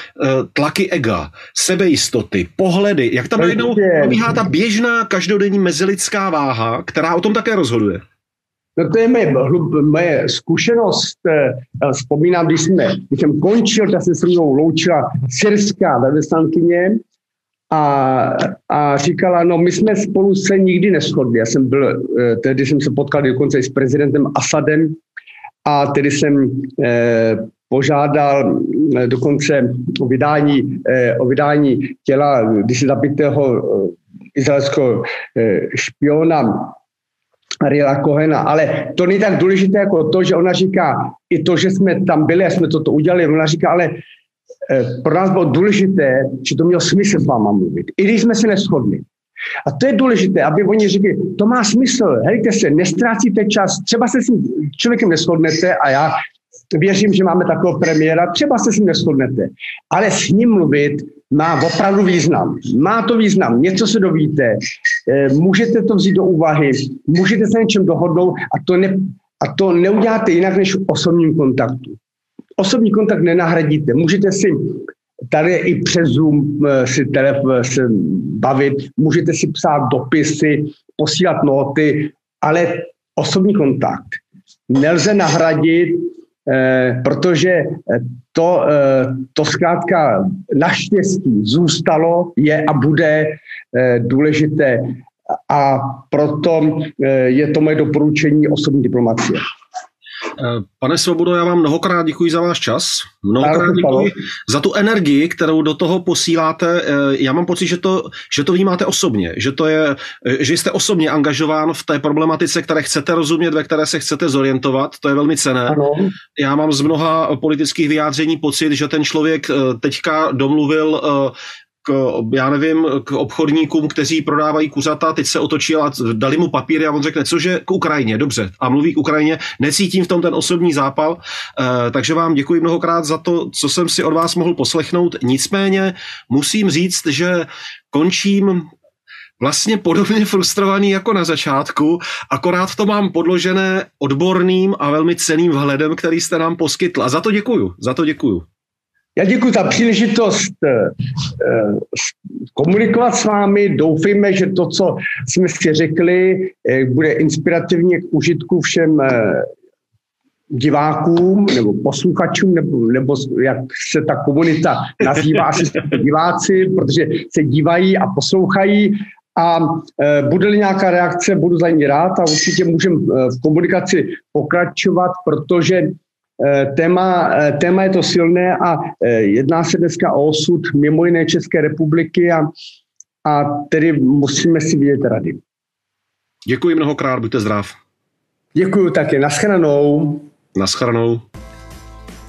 tlaky ega, sebejistoty, pohledy, jak tam najednou probíhá ta běžná každodenní mezilidská váha, která o tom také rozhoduje. No to je moje, moje zkušenost. E, vzpomínám, když, jsme, když jsem končil, tak se se mnou loučila syrská velvyslankyně a, a říkala, no my jsme spolu se nikdy neschodli. Já jsem byl, eh, tehdy jsem se potkal dokonce i s prezidentem Asadem a tedy jsem požádal dokonce o vydání, o vydání těla když zabitého izraelského špiona Ariela Kohena, ale to není tak důležité jako to, že ona říká, i to, že jsme tam byli a jsme toto udělali, ona říká, ale eh, pro nás bylo důležité, že to mělo smysl s váma mluvit, i když jsme se neschodli. A to je důležité, aby oni řekli, to má smysl, hejte se, nestrácíte čas, třeba se s tím člověkem neschodnete a já věřím, že máme takového premiéra, třeba se s ním neschodnete, ale s ním mluvit má opravdu význam. Má to význam, něco se dovíte, eh, můžete to vzít do úvahy, můžete se něčem dohodnout a to, ne, a to neuděláte jinak než v osobním kontaktu. Osobní kontakt nenahradíte. Můžete si tady i přes Zoom eh, si telefon se bavit, můžete si psát dopisy, posílat noty, ale osobní kontakt nelze nahradit Eh, protože eh, to, eh, to zkrátka naštěstí zůstalo, je a bude důležité a proto je to moje doporučení osobní diplomacie. Eh, pane Svobodo, já vám mnohokrát děkuji za váš čas. Mnohokrát děkuji za tu energii, kterou do toho posíláte. Eh, já mám pocit, že to, že to vnímáte osobně, že, to je, eh, že jste osobně angažován v té problematice, které chcete rozumět, ve které se chcete zorientovat. To je velmi cené. Ano. Já mám z mnoha politických vyjádření pocit, že ten člověk teďka domluvil k, já nevím, k obchodníkům, kteří prodávají kuřata, teď se otočil a dali mu papíry a on řekne, cože k Ukrajině, dobře, a mluví k Ukrajině, necítím v tom ten osobní zápal, e, takže vám děkuji mnohokrát za to, co jsem si od vás mohl poslechnout, nicméně musím říct, že končím vlastně podobně frustrovaný jako na začátku, akorát to mám podložené odborným a velmi ceným vhledem, který jste nám poskytl. A za to děkuju, za to děkuju. Já děkuji za příležitost eh, eh, komunikovat s vámi. Doufejme, že to, co jsme si řekli, eh, bude inspirativně k užitku všem divákům nebo posluchačům, nebo, nebo jak se ta komunita nazývá, asi diváci, protože se dívají a poslouchají. A bude-li nějaká reakce, budu za ní rád a určitě můžeme v komunikaci pokračovat, protože téma, eh, téma je to silné a eh, jedná se dneska o osud mimo jiné České republiky a, a tedy musíme si vidět rady. Děkuji mnohokrát, buďte zdrav. Děkuji také, naschranou. Naschranou.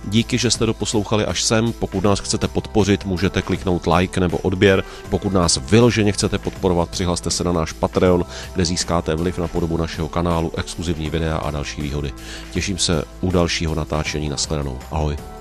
Díky, že jste doposlouchali až sem. Pokud nás chcete podpořit, můžete kliknout like nebo odběr. Pokud nás vyloženě chcete podporovat, přihlaste se na náš Patreon, kde získáte vliv na podobu našeho kanálu, exkluzivní videa a další výhody. Těším se u dalšího natáčení na shledanou. Ahoj.